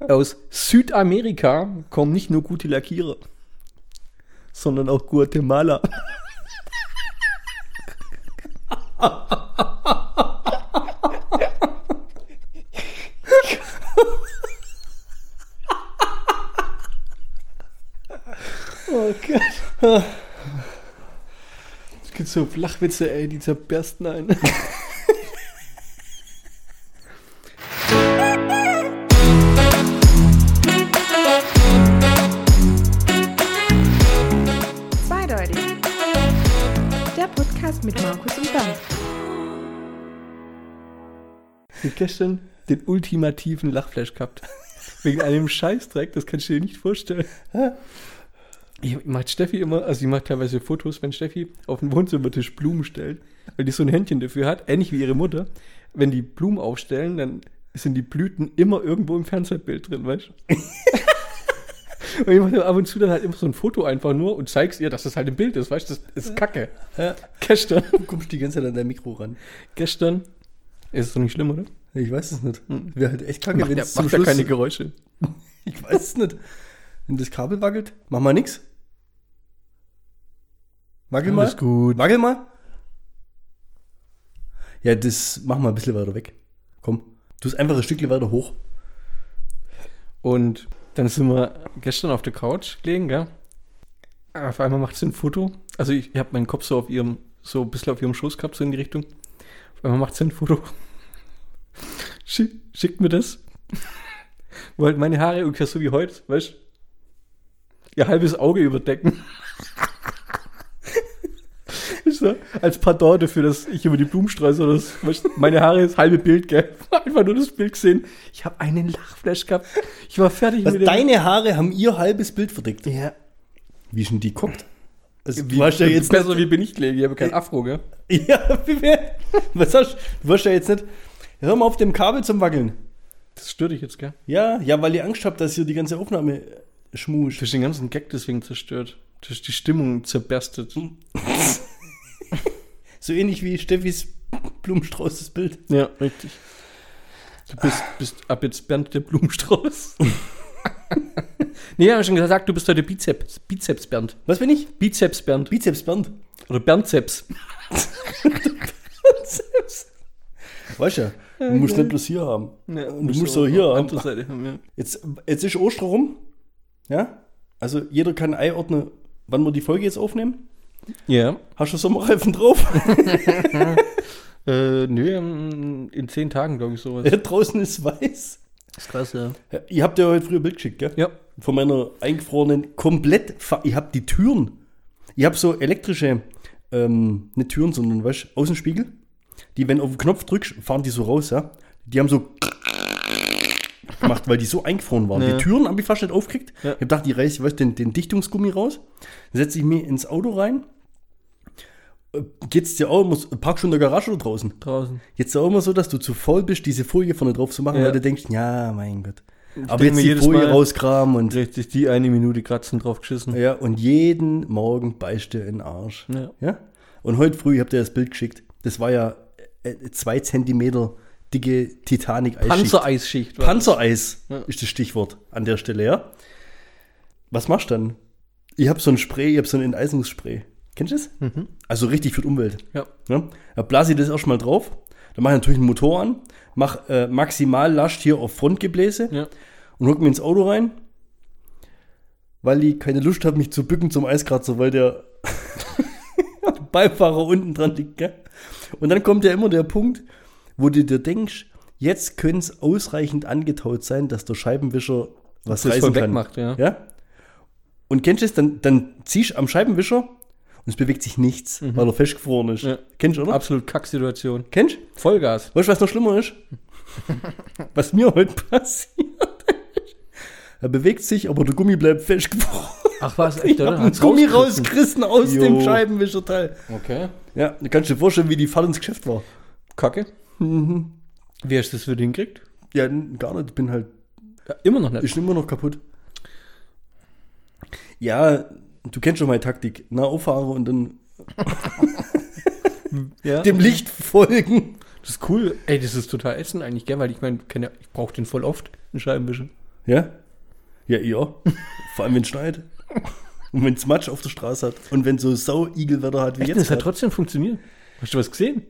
Aus Südamerika kommen nicht nur gute Lackierer, sondern auch Guatemala. Oh Gott. Es gibt so Flachwitze, ey, die zerbersten ein. Gestern den ultimativen Lachflash gehabt. Wegen einem Scheißdreck, das kannst du dir nicht vorstellen. Ich mache Steffi immer, also ich mache teilweise Fotos, wenn Steffi auf den Wohnzimmertisch Blumen stellt, weil die so ein Händchen dafür hat, ähnlich wie ihre Mutter. Wenn die Blumen aufstellen, dann sind die Blüten immer irgendwo im Fernsehbild drin, weißt du? Und ich mache ab und zu dann halt immer so ein Foto einfach nur und zeig's ihr, dass das halt ein Bild ist, weißt du? Das ist Kacke. Ja. Gestern, Du kommst die ganze Zeit an dein Mikro ran. gestern, ist es doch nicht schlimm, oder? Ich weiß es nicht. Wäre halt echt kacke, wenn es zum macht ja Schluss... keine Geräusche. ich weiß es nicht. Wenn das Kabel wackelt, mach mal nix. Wackel mal. Alles gut. Wackel mal. Ja, das mach mal ein bisschen weiter weg. Komm. Du es einfach ein Stückchen weiter hoch. Und dann sind wir gestern auf der Couch gelegen, gell? Auf einmal macht sie ein Foto. Also ich, ich habe meinen Kopf so auf ihrem, so ein bisschen auf ihrem Schoß gehabt, so in die Richtung. Auf einmal macht sie ein Foto. Schick, schickt mir das. Wo halt meine Haare ungefähr so wie heute, weißt du? Ihr halbes Auge überdecken. Ist so, als Pardon dafür, dass ich über die Blumensträuße oder das, weißt, meine Haare das halbe Bild, gell? Einfach nur das Bild gesehen. Ich habe einen Lachflash gehabt. Ich war fertig Was, mit dem- deine Haare haben ihr halbes Bild verdeckt. Ja. Wie ist denn die guckt? Also, Wie, du hast ja jetzt besser, nicht, wie bin ich gelegen? Ich habe kein Afro, gell? Ja, wie was hast du? Du hast ja jetzt nicht. Hör mal auf dem Kabel zum Wackeln. Das stört dich jetzt, gell? Ja, ja, weil ihr Angst habt, dass ihr die ganze Aufnahme äh, Du schmuscht. hast den ganzen Gag deswegen zerstört. Du hast die Stimmung zerberstet. So ähnlich wie Steffis Blumenstrauß das Bild. Ja, richtig. Du bist, bist ab jetzt Bernd der Blumenstrauß. nee, hab ich schon gesagt, du bist heute Bizeps, Bizeps Bernd. Was bin ich? Bizeps Bernd. Bizeps Bernd. Oder Bernzeps. Weißt ja, du musst nicht bloß hier haben. Ja, du musst so hier haben. haben. Jetzt, jetzt ist Ostern rum. Ja? Also jeder kann einordnen, wann wir die Folge jetzt aufnehmen. ja. Hast du Sommerreifen drauf? Äh, nö, ähm, in zehn Tagen, glaube ich, sowas. Ja, Draußen ist weiß. Das ist krass, ja. Ja, Ihr habt ja heute früher ein Bild geschickt, gell? Ja. Von meiner eingefrorenen, komplett, ich hab die Türen. Ich hab so elektrische, ähm, nicht Türen, sondern, weißt du, Außenspiegel. Die, wenn du auf den Knopf drückst, fahren die so raus, ja. Die haben so gemacht, weil die so eingefroren waren. Ja. Die Türen habe ich fast nicht aufgekriegt. Ja. Ich hab gedacht, die reiß, weißt du, den, den Dichtungsgummi raus. Setze ich mir ins Auto rein. Äh, Geht's dir auch immer, so- parkst du in der Garage oder draußen? Draußen. Jetzt auch immer so, dass du zu faul bist, diese Folie vorne drauf zu machen, Ja. weil du denkst, ja, mein Gott. Aber denk jetzt die Folie Mal- rauskramen und Richtig, die eine Minute kratzen drauf geschissen. ja, und jeden Morgen beißt dir in den Arsch. Ja. Ja? Und heute früh, ich hab dir das Bild geschickt, das war ja äh, zwei Zentimeter dicke Titanic-Eisschicht. Panzereisschicht. Panzereis Ja. ist das Stichwort an der Stelle, ja? Was machst du dann? Ich hab so ein Spray, ich hab so ein Enteisungsspray. Kennst du das? Mhm. Also richtig für die Umwelt. das. Ja. Ja? Da blase ich das erstmal drauf. Dann mache ich natürlich einen Motor an, mach äh, maximal Last hier auf Frontgebläse Ja. und hock mir ins Auto rein, weil ich keine Lust habe, mich zu bücken zum Eiskratzer, weil der Beifahrer unten dran liegt. Gell? Und dann kommt ja immer der Punkt, wo du dir denkst, jetzt könnte es ausreichend angetaut sein, dass der Scheibenwischer was reißen kann. wegmacht, ja. Ja? Und kennst du es? Dann, dann ziehst du am Scheibenwischer und es bewegt sich nichts, weil er festgefroren ist. Mhm. Ja. Kennst du, oder? Absolut Kacksituation. Kennst du? Vollgas. Weißt du, was noch schlimmer ist? was mir heute passiert ist, er bewegt sich, aber der Gummi bleibt festgefroren. Ach was, Ich hab einen Gummi rausgerissen aus Jo. dem Scheibenwischerteil. Okay. Ja, du kannst dir vorstellen, wie die Fahrt ins Geschäft war. Kacke. Wie hast du das für den gekriegt? Ja, gar nicht. Ich bin halt, Ja, immer noch nicht. ist immer noch kaputt. Ja, du kennst schon meine Taktik. Na, auffahren und dann ja. dem Licht folgen. Das ist cool. Ey, das ist total ätzend eigentlich, gell? Weil ich meine, ich brauche den voll oft, den Scheibenwischer. Ja? Ja, ja. Vor allem, wenn es schneit. Und wenn es Matsch auf der Straße hat. Und wenn so Sau-Igelwetter hat wie Echt, jetzt. das hat trotzdem funktioniert. Hast du was gesehen?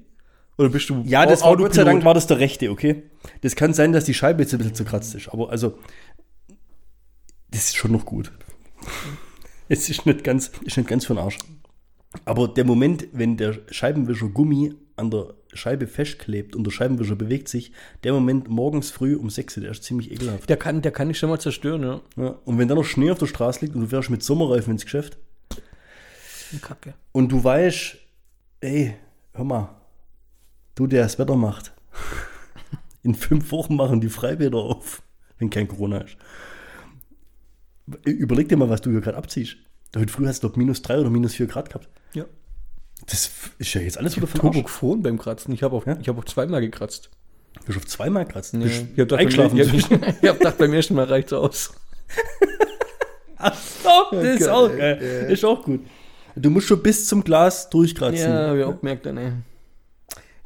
Oder bist du Ja, das war Autopilot? Gott sei Dank war das der rechte, okay? Das kann sein, dass die Scheibe jetzt ein bisschen zerkratzt ist. Aber also, das ist schon noch gut. Es ist nicht ganz, ist nicht ganz für den Arsch. Aber der Moment, wenn der Scheibenwischer Gummi an der Scheibe festklebt und der Scheibenwischer bewegt sich, der Moment morgens früh um 6 Uhr, der ist ziemlich ekelhaft. Der kann, der kann dich schon mal zerstören, ja. Ja, und wenn dann noch Schnee auf der Straße liegt und du fährst mit Sommerreifen ins Geschäft Kacke. und du weißt, ey, hör mal, du, der das Wetter macht. In fünf Wochen machen die Freibäder auf, wenn kein Corona ist. Überleg dir mal, was du hier gerade abziehst. Heute früh hast du doch minus drei oder minus vier Grad gehabt. Ja. Das ist ja jetzt alles wieder von Turbo Arsch. gefroren beim Kratzen. Ich habe auch, Ja? ich hab auch zweimal gekratzt. Du bist auf zweimal kratzt. Ja. Ich habe eingeschlafen. Ich habe ich hab gedacht, beim ersten Mal reicht's aus. Oh, das ist auch geil. Ist auch gut. Du musst schon bis zum Glas durchkratzen. Ja, habe ich auch gemerkt dann, ey.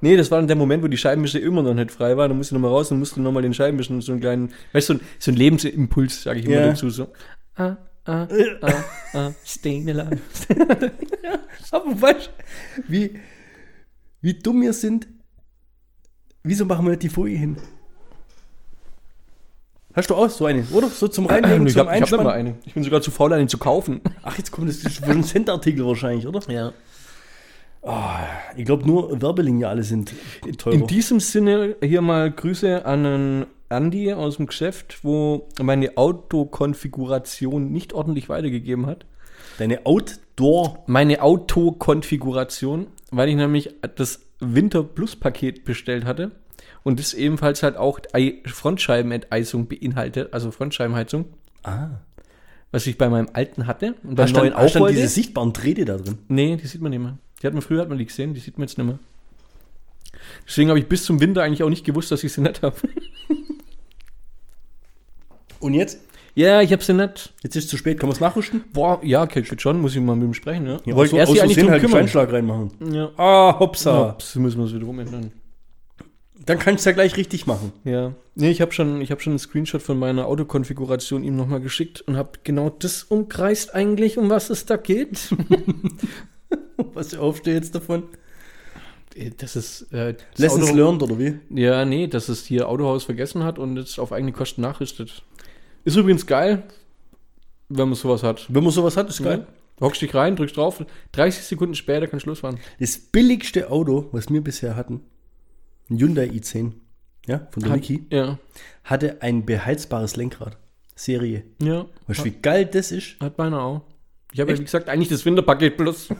Nee, das war dann der Moment, wo die Scheibenwischer immer noch nicht frei war. Dann musste ich nochmal raus und musste nochmal den Scheibenwischen so einen kleinen, weißt du, so, ein- so ein Lebensimpuls, sage ich immer Ja. dazu. So. Ah, ah, ah, ah, staying alive. Aber weißt du, wie, wie dumm wir sind, wieso machen wir nicht die Folie hin? Hast du auch so eine, oder? So zum Reinlegen, ich zum hab Einspannen? eine. Ich bin sogar zu faul, eine zu kaufen. Ach, jetzt kommt das ist wohl ein Centartikel wahrscheinlich, oder? Ja. Ich glaube, nur Werbelineale sind teurer. In diesem Sinne hier mal Grüße an einen Andi aus dem Geschäft, wo meine Autokonfiguration nicht ordentlich weitergegeben hat. Deine Outdoor, Meine Autokonfiguration, weil ich nämlich das Winter Plus Paket bestellt hatte und das ebenfalls halt auch Ei- Frontscheibenenteisung beinhaltet, also Frontscheibenheizung, ah, was ich bei meinem alten hatte und da beim neuen auch stand wollte. diese sichtbaren Drähte da drin. Nee, die sieht man nicht mehr. Die hat man früher hat man die gesehen, die sieht man jetzt nicht mehr. Deswegen habe ich bis zum Winter eigentlich auch nicht gewusst, dass ich sie nicht habe. Und jetzt? Ja, ich habe sie nicht. Jetzt ist es zu spät, kann man es nachrüsten? Boah, ja, okay, geht schon, muss ich mal mit ihm sprechen, ja. Ja, Wollte aus- erst eigentlich drum halt einen kümmern. Reinmachen. Ja. Ah, hopsa. Ups, müssen wir es wieder umändern. Dann kannst du ja gleich richtig machen. Ja. Nee, ich habe schon, ich hab schon einen Screenshot von meiner Autokonfiguration ihm nochmal geschickt und habe genau das umkreist eigentlich, um was es da geht. Was aufsteht jetzt davon? das ist äh, das Lessons Auto- learned, oder wie? Ja, nee, dass es hier Autohaus vergessen hat und jetzt auf eigene Kosten nachrüstet. Ist übrigens geil, wenn man sowas hat. Wenn man sowas hat, ist geil. Ja. Hockst dich rein, drückst drauf, 30 Sekunden später kann Schluss fahren. Das billigste Auto, was wir bisher hatten, ein Hyundai i10, ja, von der Hat- Niki, Ja, hatte ein beheizbares Lenkrad. Serie. ja. Weißt du, wie geil das ist? Hat meiner auch. Ich habe ja, wie gesagt, eigentlich das Winterpaket plus.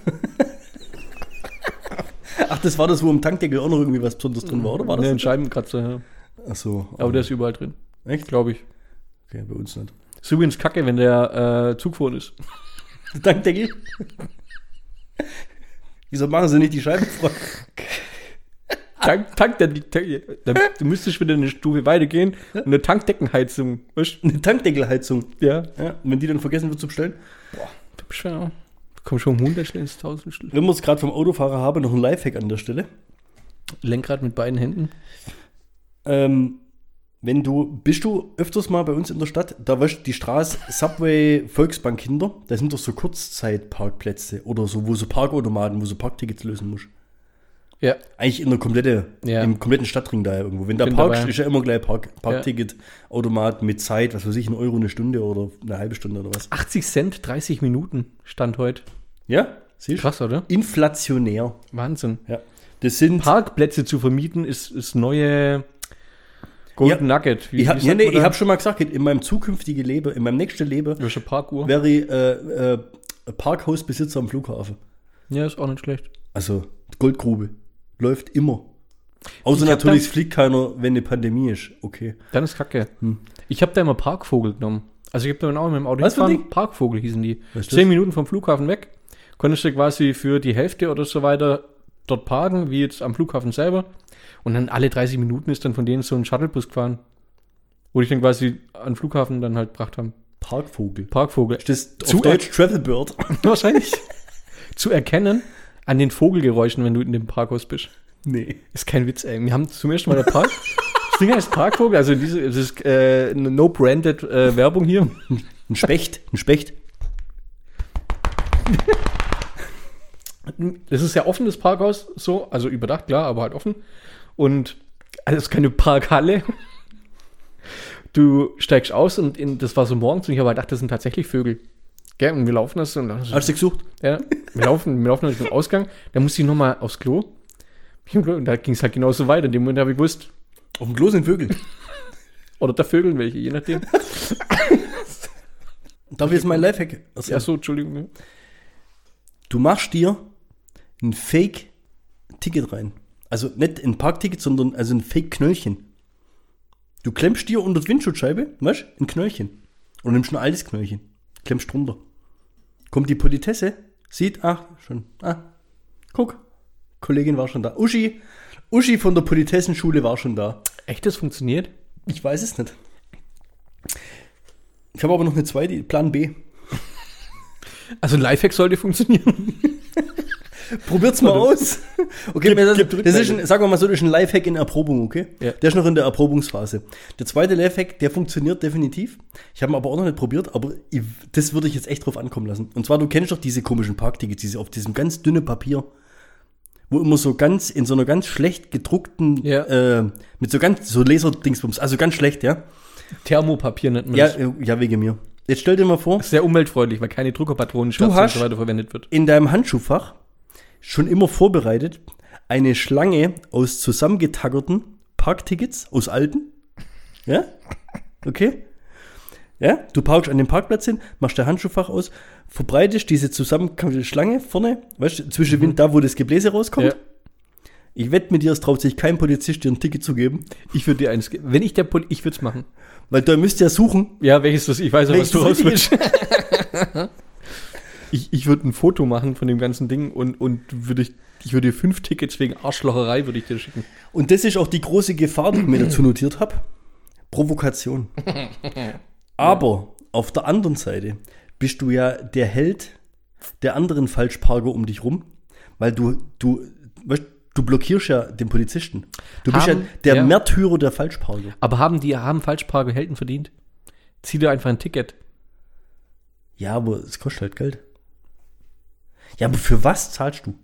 Ach, das war das, wo im Tankdeckel auch noch irgendwie was Besonderes drin war, oder war das? Nee, ein Scheibenkratzer, ja. Ach so. Aber der ist überall drin, Echt? glaube ich. Okay, bei uns nicht. Ist übrigens kacke, wenn der äh, Zug vorne ist. Der Tankdeckel? Wieso machen sie nicht die Scheibe frei? Tank, Tank, der, der, der, du müsstest wieder eine Stufe weitergehen und eine Tankdeckenheizung. Weißt du? Eine Tankdeckelheizung. Ja. Ja, und wenn die dann vergessen wird zu bestellen. Du bist ja. Komm schon, 100 ins 1000 Schlüssel. Wenn wir es gerade vom Autofahrer haben, noch ein Lifehack an der Stelle. Lenkrad mit beiden Händen. Ähm, wenn du, bist du öfters mal bei uns in der Stadt, da weißt du, die Straße Subway Volksbank hinter, da sind doch so Kurzzeitparkplätze oder so, wo so Parkautomaten, wo so Parktickets lösen musst. Ja. Eigentlich in der komplette, Ja. im kompletten Stadtring da irgendwo. Wenn da Bin parkst, dabei. ist ja immer gleich Park, Parkticketautomat mit Zeit, was weiß ich, ein Euro eine Stunde oder eine halbe Stunde oder was. 80 Cent, 30 Minuten stand heute. Ja, siehst du? Krass, oder? Inflationär. Wahnsinn. Ja. Das sind. Parkplätze zu vermieten ist, ist neue Golden Nugget. Wie, ich habe ja, nee, da? hab schon mal gesagt, in meinem zukünftigen Leben, in meinem nächsten Leben, Welche Parkuhr? wäre ich äh, äh, Parkhausbesitzer am Flughafen. Ja, ist auch nicht schlecht. Also Goldgrube. Läuft immer. Außer Ich natürlich, es fliegt keiner, wenn eine Pandemie ist. Okay. Dann ist kacke. Hm. Ich habe da immer Parkvogel genommen. Also ich habe da auch mit dem Auto Was hingefahren. Parkvogel hießen die. Zehn? Minuten vom Flughafen weg. Konntest du quasi für die Hälfte oder so weiter dort parken, wie jetzt am Flughafen selber. Und dann alle 30 Minuten ist dann von denen so ein Shuttlebus gefahren. Wo ich dann quasi an den Flughafen dann halt gebracht haben. Parkvogel. Parkvogel. Ist das Zu Deutsch Travelbird? Wahrscheinlich. Zu erkennen an den Vogelgeräuschen, wenn du in dem Parkhaus bist. nee. Ist kein Witz, ey. Wir haben zum ersten Mal der Park. Ding heißt Parkvogel, also diese, das ist äh, eine no-branded äh, Werbung hier. Ein Specht, ein Specht. Das ist ja offenes Parkhaus, so, also überdacht, klar, aber halt offen. Und also es ist keine Parkhalle. Du steigst aus und in, das war so morgens und ich habe halt gedacht, das sind tatsächlich Vögel. Gell, und wir laufen das und dann, Hast du gesucht? ja, wir laufen, wir laufen Richtung Ausgang. Da musste ich nochmal aufs Klo. Und da ging es halt genauso weiter. In dem Moment habe ich gewusst, Auf dem Klo sind Vögel. oder da Vögeln welche, je nachdem. Darf ich jetzt mein Lifehack erzählen? Ja, so, Entschuldigung. Du machst dir ein Fake-Ticket rein. Also nicht ein Parkticket, sondern also ein Fake-Knöllchen. Du klemmst dir unter die Windschutzscheibe, weißt du, ein Knöllchen. Und nimmst ein altes Knöllchen. Klemmst drunter. Kommt die Politesse, sieht, ach, schon, ah, guck, Kollegin war schon da. Uschi, Uschi von der Politessenschule war schon da. Echt, das funktioniert? Ich weiß es nicht. Ich habe aber noch eine zweite, Plan B. Also ein Lifehack sollte funktionieren. Probiert's mal aus. Okay, Gib- das, gib das ist ein, sagen wir mal so, das ist ein Lifehack in Erprobung, okay? Ja. Der ist noch in der Erprobungsphase. Der zweite Lifehack, der funktioniert definitiv. Ich habe ihn aber auch noch nicht probiert, aber ich, das würde ich jetzt echt drauf ankommen lassen. Und zwar, du kennst doch diese komischen Parktickets, diese auf diesem ganz dünnen Papier, wo immer so ganz, in so einer ganz schlecht gedruckten, Ja. äh, mit so ganz, so Laserdingsbums, also ganz schlecht, ja? Thermopapier nennt man Ja, das. ja, wegen mir. Jetzt stell dir mal vor, Ist sehr umweltfreundlich, weil keine Druckerpatronen, und so weiter verwendet wird. in deinem Handschuhfach schon immer vorbereitet eine Schlange aus zusammengetaggerten Parktickets aus alten. Ja? Okay? Ja? Du parkst an dem Parkplatz hin, machst dein Handschuhfach aus, verbreitest diese zusammengekommene Schlange vorne, weißt du, zwischen Wind, da wo das Gebläse rauskommt. Ja. Ich wette mit dir, es traut sich kein Polizist, dir ein Ticket zu geben, Ich würde dir eines geben. Wenn ich der Pol ich würde es machen. weil da müsst ihr suchen. Ja, welches das? Ich weiß auch, was du raus. ich ich würde ein Foto machen von dem ganzen Ding und, und würde ich, ich würde dir fünf Tickets wegen Arschlocherei würde ich dir schicken. Und das ist auch die große Gefahr, die ich mir dazu notiert habe. Provokation. Aber auf der anderen Seite bist du ja der Held der anderen Falschparker um dich rum, weil du, du, weißt, du blockierst ja den Polizisten. Du bist Haben- ja der ja. Märtyrer der Falschparker. Aber haben die, haben Falschparker Helden verdient? Zieh dir einfach ein Ticket. Ja, aber es kostet halt Geld. Ja, aber für was zahlst du?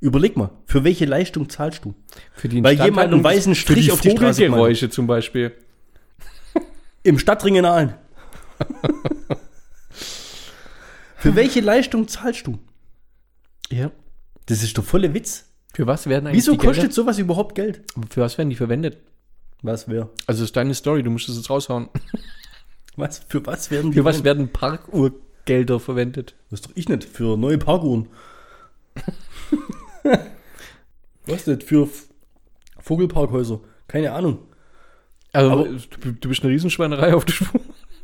Überleg mal, für welche Leistung zahlst du? Für die Weil jemand einen weißen Strich für auf die Straße. Vogelgeräusche zum Beispiel. Im Stadtring in Aalen. für welche Leistung zahlst du? Ja. Das ist doch volle Witz. Für was werden eigentlich Wieso die Gelder- kostet sowas überhaupt Geld? Für was werden die verwendet? Was wer? Also das ist deine Story, du musst es jetzt raushauen. Was? Für was werden die? Für was werden Parkurgelder verwendet? Das doch ich nicht. Für neue Parkuhren. was nicht? Für Vogelparkhäuser. Keine Ahnung. Also Aber- du, du bist eine Riesenschweinerei auf der Spur.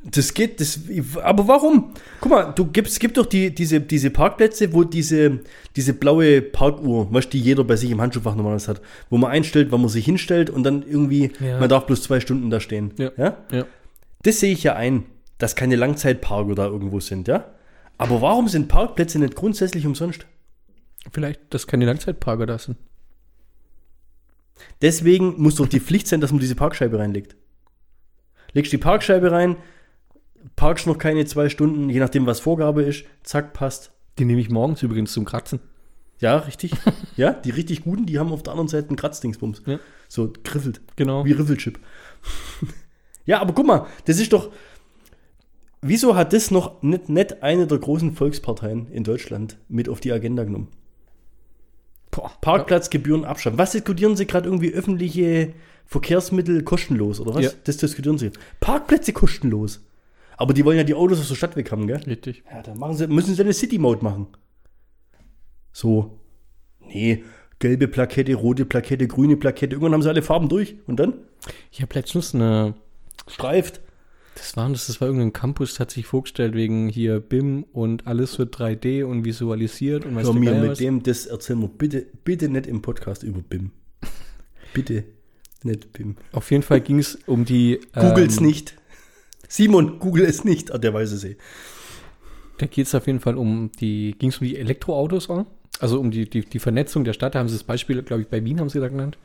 Das geht, das, aber warum? Guck mal, du gibst, es gibt doch die, diese, diese Parkplätze, wo diese, diese blaue Parkuhr, weißt, du, die jeder bei sich im Handschuhfach normalerweise hat, wo man einstellt, wann man sich hinstellt und dann irgendwie, Ja. man darf bloß zwei Stunden da stehen. Ja. ja? Ja. Das sehe ich ja ein, dass keine Langzeitparker da irgendwo sind, ja? Aber warum sind Parkplätze nicht grundsätzlich umsonst? Vielleicht, dass keine Langzeitparker da sind. Deswegen muss doch die Pflicht sein, dass man diese Parkscheibe reinlegt. Legst die Parkscheibe rein, parkst noch keine zwei Stunden, je nachdem, was Vorgabe ist, zack, passt. Die nehme ich morgens übrigens zum Kratzen. Ja, richtig. ja, die richtig guten, die haben auf der anderen Seite einen Kratzdingsbums. Ja. So griffelt. Genau. Wie Riffelchip. ja, aber guck mal, das ist doch. Wieso hat das noch nicht, nicht eine der großen Volksparteien in Deutschland mit auf die Agenda genommen? Boah. Parkplatzgebühren abschaffen. Was diskutieren Sie gerade irgendwie öffentliche Verkehrsmittel kostenlos oder was? Ja. Das diskutieren Sie. Parkplätze kostenlos. Aber die wollen ja die Autos aus der Stadt weg haben, gell? Richtig. Ja, dann machen sie, müssen sie eine City-Mode machen. So. Nee, gelbe Plakette, rote Plakette, grüne Plakette. Irgendwann haben sie alle Farben durch. Und dann? Ich habe letztens eine, Streift. Das war, das, das war irgendein Campus, hat sich vorgestellt wegen hier BIM und alles wird 3D und visualisiert und Hör der mir mit was. dem, das erzählen wir bitte, bitte nicht im Podcast über BIM. bitte nicht BIM. Auf jeden Fall ging es um die. Googles ähm, nicht. Simon, google es nicht. Ah, der weiß es eh. Da geht es auf jeden Fall um die, ging es um die Elektroautos auch? Also um die, die, die Vernetzung der Stadt, da haben sie das Beispiel, glaube ich, bei Wien haben sie da genannt.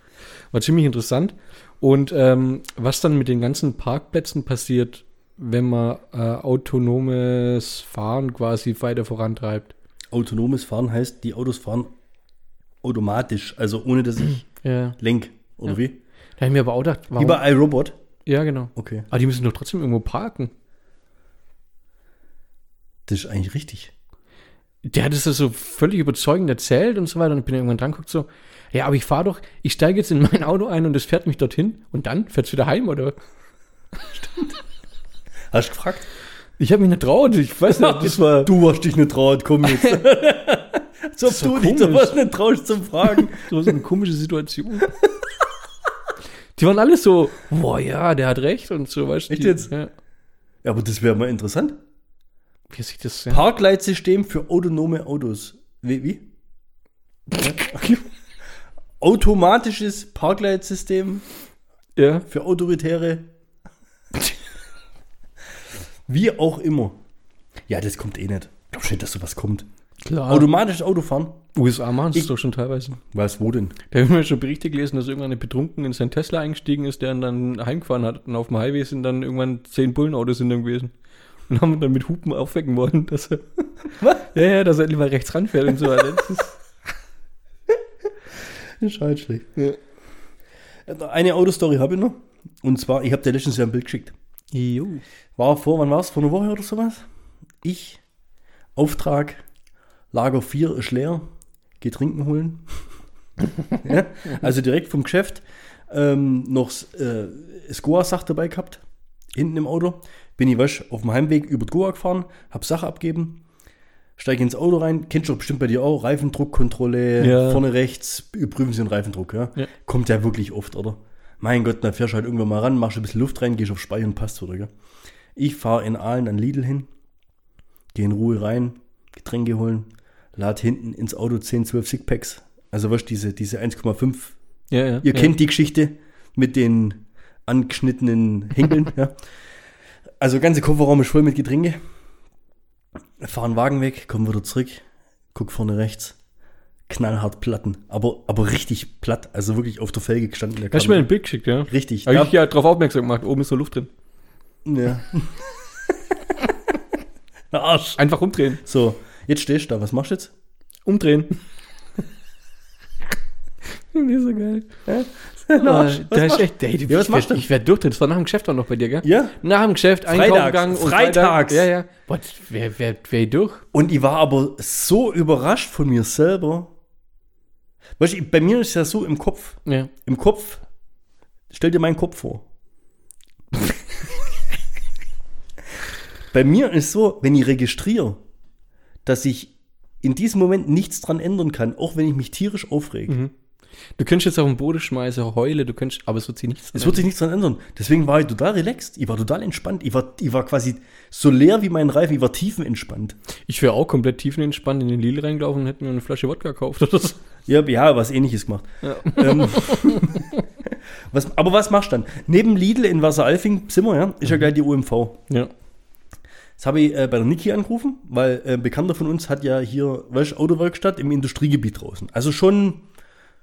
War ziemlich interessant. Und ähm, was dann mit den ganzen Parkplätzen passiert, wenn man äh, autonomes Fahren quasi weiter vorantreibt. Autonomes Fahren heißt, die Autos fahren automatisch, also ohne dass ich Ja. lenk, oder Ja. wie? Da habe ich mir aber auch gedacht, warum? Wie bei iRobot. ja, genau. Okay. Aber die müssen doch trotzdem irgendwo parken. Das ist eigentlich richtig. Der hat es so völlig überzeugend erzählt und so weiter. Und ich bin irgendwann dran geguckt, so, ja, aber ich fahre doch, ich steige jetzt in mein Auto ein und es fährt mich dorthin und dann fährt es wieder heim, oder? Hast du gefragt? Ich habe mich nicht traut. Ich weiß nicht, das war. Du hast dich nicht traut, komm jetzt. Als ob doch du dich sowas nicht traust zum Fragen. So eine komische Situation. Die waren alle so, boah, ja, der hat recht und so, weißt du. Echt die- jetzt? Ja. Ja, aber das wäre mal interessant. Wie sich das. Ja. Parkleitsystem für autonome Autos. Wie? wie? Automatisches Parkleitsystem ja. für Autoritäre. Wie auch immer. Ja, das kommt eh nicht. Ich glaube nicht, dass sowas kommt. Klar. Automatisches Autofahren? USA machen es doch schon teilweise. Was, wo denn? Da haben wir schon Berichte gelesen, dass irgendwann ein Betrunken in sein Tesla eingestiegen ist, der ihn dann heimgefahren hat. Und auf dem Highway sind dann irgendwann zehn Bullenautos in dem gewesen. Und haben dann mit Hupen aufwecken wollen, dass er. Was? Ja, ja, dass er lieber rechts ranfährt und so weiter. Das ist, Das ist halt schlecht. ja. Eine Autostory habe ich noch. Und zwar, ich habe dir letztens ja ein Bild geschickt. Jo. War vor, wann war es? Vor einer Woche oder sowas? Ich, Auftrag, Lager 4 ist leer, geh trinken holen. ja, also direkt vom Geschäft ähm, noch äh, das Goa-Sach dabei gehabt, hinten im Auto. Bin ich wasch auf dem Heimweg über die Goa gefahren, hab Sache abgeben, steige ins Auto rein, kennst du bestimmt bei dir auch, Reifendruckkontrolle, Ja. vorne rechts, überprüfen Sie den Reifendruck, ja? Ja. Kommt ja wirklich oft, oder? Mein Gott, dann fährst du halt irgendwann mal ran, machst ein bisschen Luft rein, gehst auf Speichern, passt wieder, gell? Ich fahre in Aalen an Lidl hin, gehe in Ruhe rein, Getränke holen, lad hinten ins Auto 10, 12 Sixpacks. Also was diese, diese 1,5. Ja, ja. Ihr kennt die Geschichte mit den angeschnittenen Henkeln, ja. Also ganze Kofferraum ist voll mit Getränke. Fahren Wagen weg, kommen wieder zurück, guck vorne rechts. Knallhart Platten, aber, aber richtig platt, also wirklich auf der Felge gestanden. Der Hast du mir ein Bild geschickt, ja? Richtig. Habe Ja, ich ja darauf aufmerksam gemacht, oben ist so Luft drin. ja. Der Arsch. Einfach umdrehen. So, jetzt stehst du da, was machst du jetzt? Umdrehen. Nicht so geil. Arsch. Was da ist echt, ey, Ja, was ich machst du? Ich werde durchdrehen. Das war nach dem Geschäft auch noch bei dir, gell? Ja, Nach dem Geschäft, einkaufen Freitags. gegangen. und Freitags. Freitag- Ja, ja. Boah, wer, wer, wer durch? Und ich war aber so überrascht von mir selber. Weißt du, bei mir ist ja so im Kopf. Ja. Im Kopf, stell dir meinen Kopf vor. bei mir ist so, wenn ich registriere, dass ich in diesem Moment nichts dran ändern kann, auch wenn ich mich tierisch aufrege. Mhm. Du könntest jetzt auf den Boden schmeißen, heule, du könntest, aber es wird sich nichts Es wird sich nichts dran ändern. Deswegen war ich total relaxed. Ich war total entspannt. Ich war, ich war quasi so leer wie mein Reifen. Ich war tiefenentspannt. Ich wäre auch komplett tiefenentspannt in den Lidl reingelaufen und hätte mir eine Flasche Wodka gekauft oder so. Ja, ja, was ähnliches gemacht. Ähm, was, aber was machst du dann? Neben Lidl in Wasseralfing sind wir, ja, ist ja gleich die UMV. Ja. Das habe ich äh, bei der Niki angerufen, weil äh, ein Bekannter von uns hat ja hier, weißt Autowerkstatt im Industriegebiet draußen. Also schon,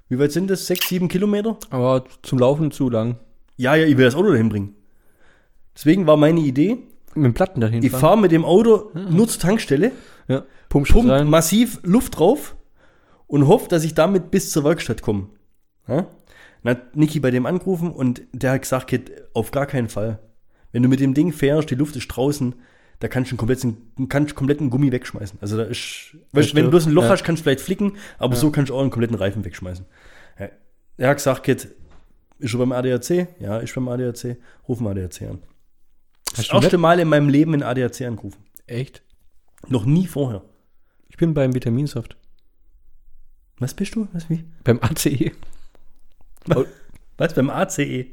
wie weit sind das? Sechs, sieben Kilometer? Aber zum Laufen zu lang. Ja, ja, ich will das Auto dahin bringen. Deswegen war meine Idee, Mit dem Platten dahin ich fahre mit dem Auto nur zur Tankstelle, Ja. Pump, pump rein. massiv Luft drauf und hoffe, dass ich damit bis zur Werkstatt komme. Ja? Dann hat Niki bei dem angerufen und der hat gesagt, Kid, auf gar keinen Fall. Wenn du mit dem Ding fährst, die Luft ist draußen, da kannst du einen kompletten, kannst kompletten Gummi wegschmeißen. Also da ist, weißt, wenn du bloß ein Loch Ja. hast, kannst du vielleicht flicken, aber so kannst du auch einen kompletten Reifen wegschmeißen. Ja. Er hat gesagt, Kid, ist schon beim ADAC? Ja, ist beim ADAC. Ruf mal ADAC an. Das Hast du erste? Mal in meinem Leben in ADAC angerufen. Echt? Noch nie vorher. Ich bin beim Vitaminsaft. Was bist du? Was, wie? Beim ACE. Was? Beim ACE?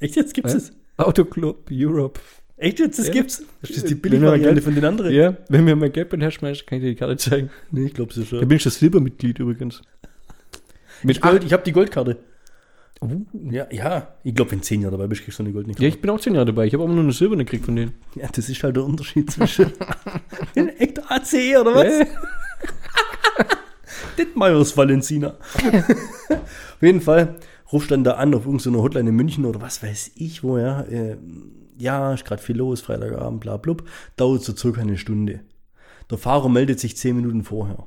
Echt jetzt gibt's Ja. es? Autoclub Europe. Echt jetzt? Das Ja. gibt's? Das ist die Billigvariante von den anderen? Ja, wenn mir mein Geld herschmeißt, kann ich dir die Karte zeigen. Nee, ich glaube es Da schon. bin ich das Silbermitglied übrigens. Mit Ich, Gold, ich habe die Goldkarte. Uh. Ja, ja. Ich glaube, wenn 10 Jahre dabei bist, kriegst du eine goldene Ja, Karte. ich bin auch zehn Jahre dabei. Ich habe aber nur eine silberne gekriegt von denen. Ja, das ist halt der Unterschied zwischen ein echt ACE oder was? Dittmeyers Valenzina. Auf jeden Fall rufst dann da an auf irgendeiner Hotline in München oder was weiß ich wo, ja. Äh, ja, ist gerade viel los, Freitagabend, bla blub. Dauert so circa eine Stunde. Der Fahrer meldet sich zehn Minuten vorher.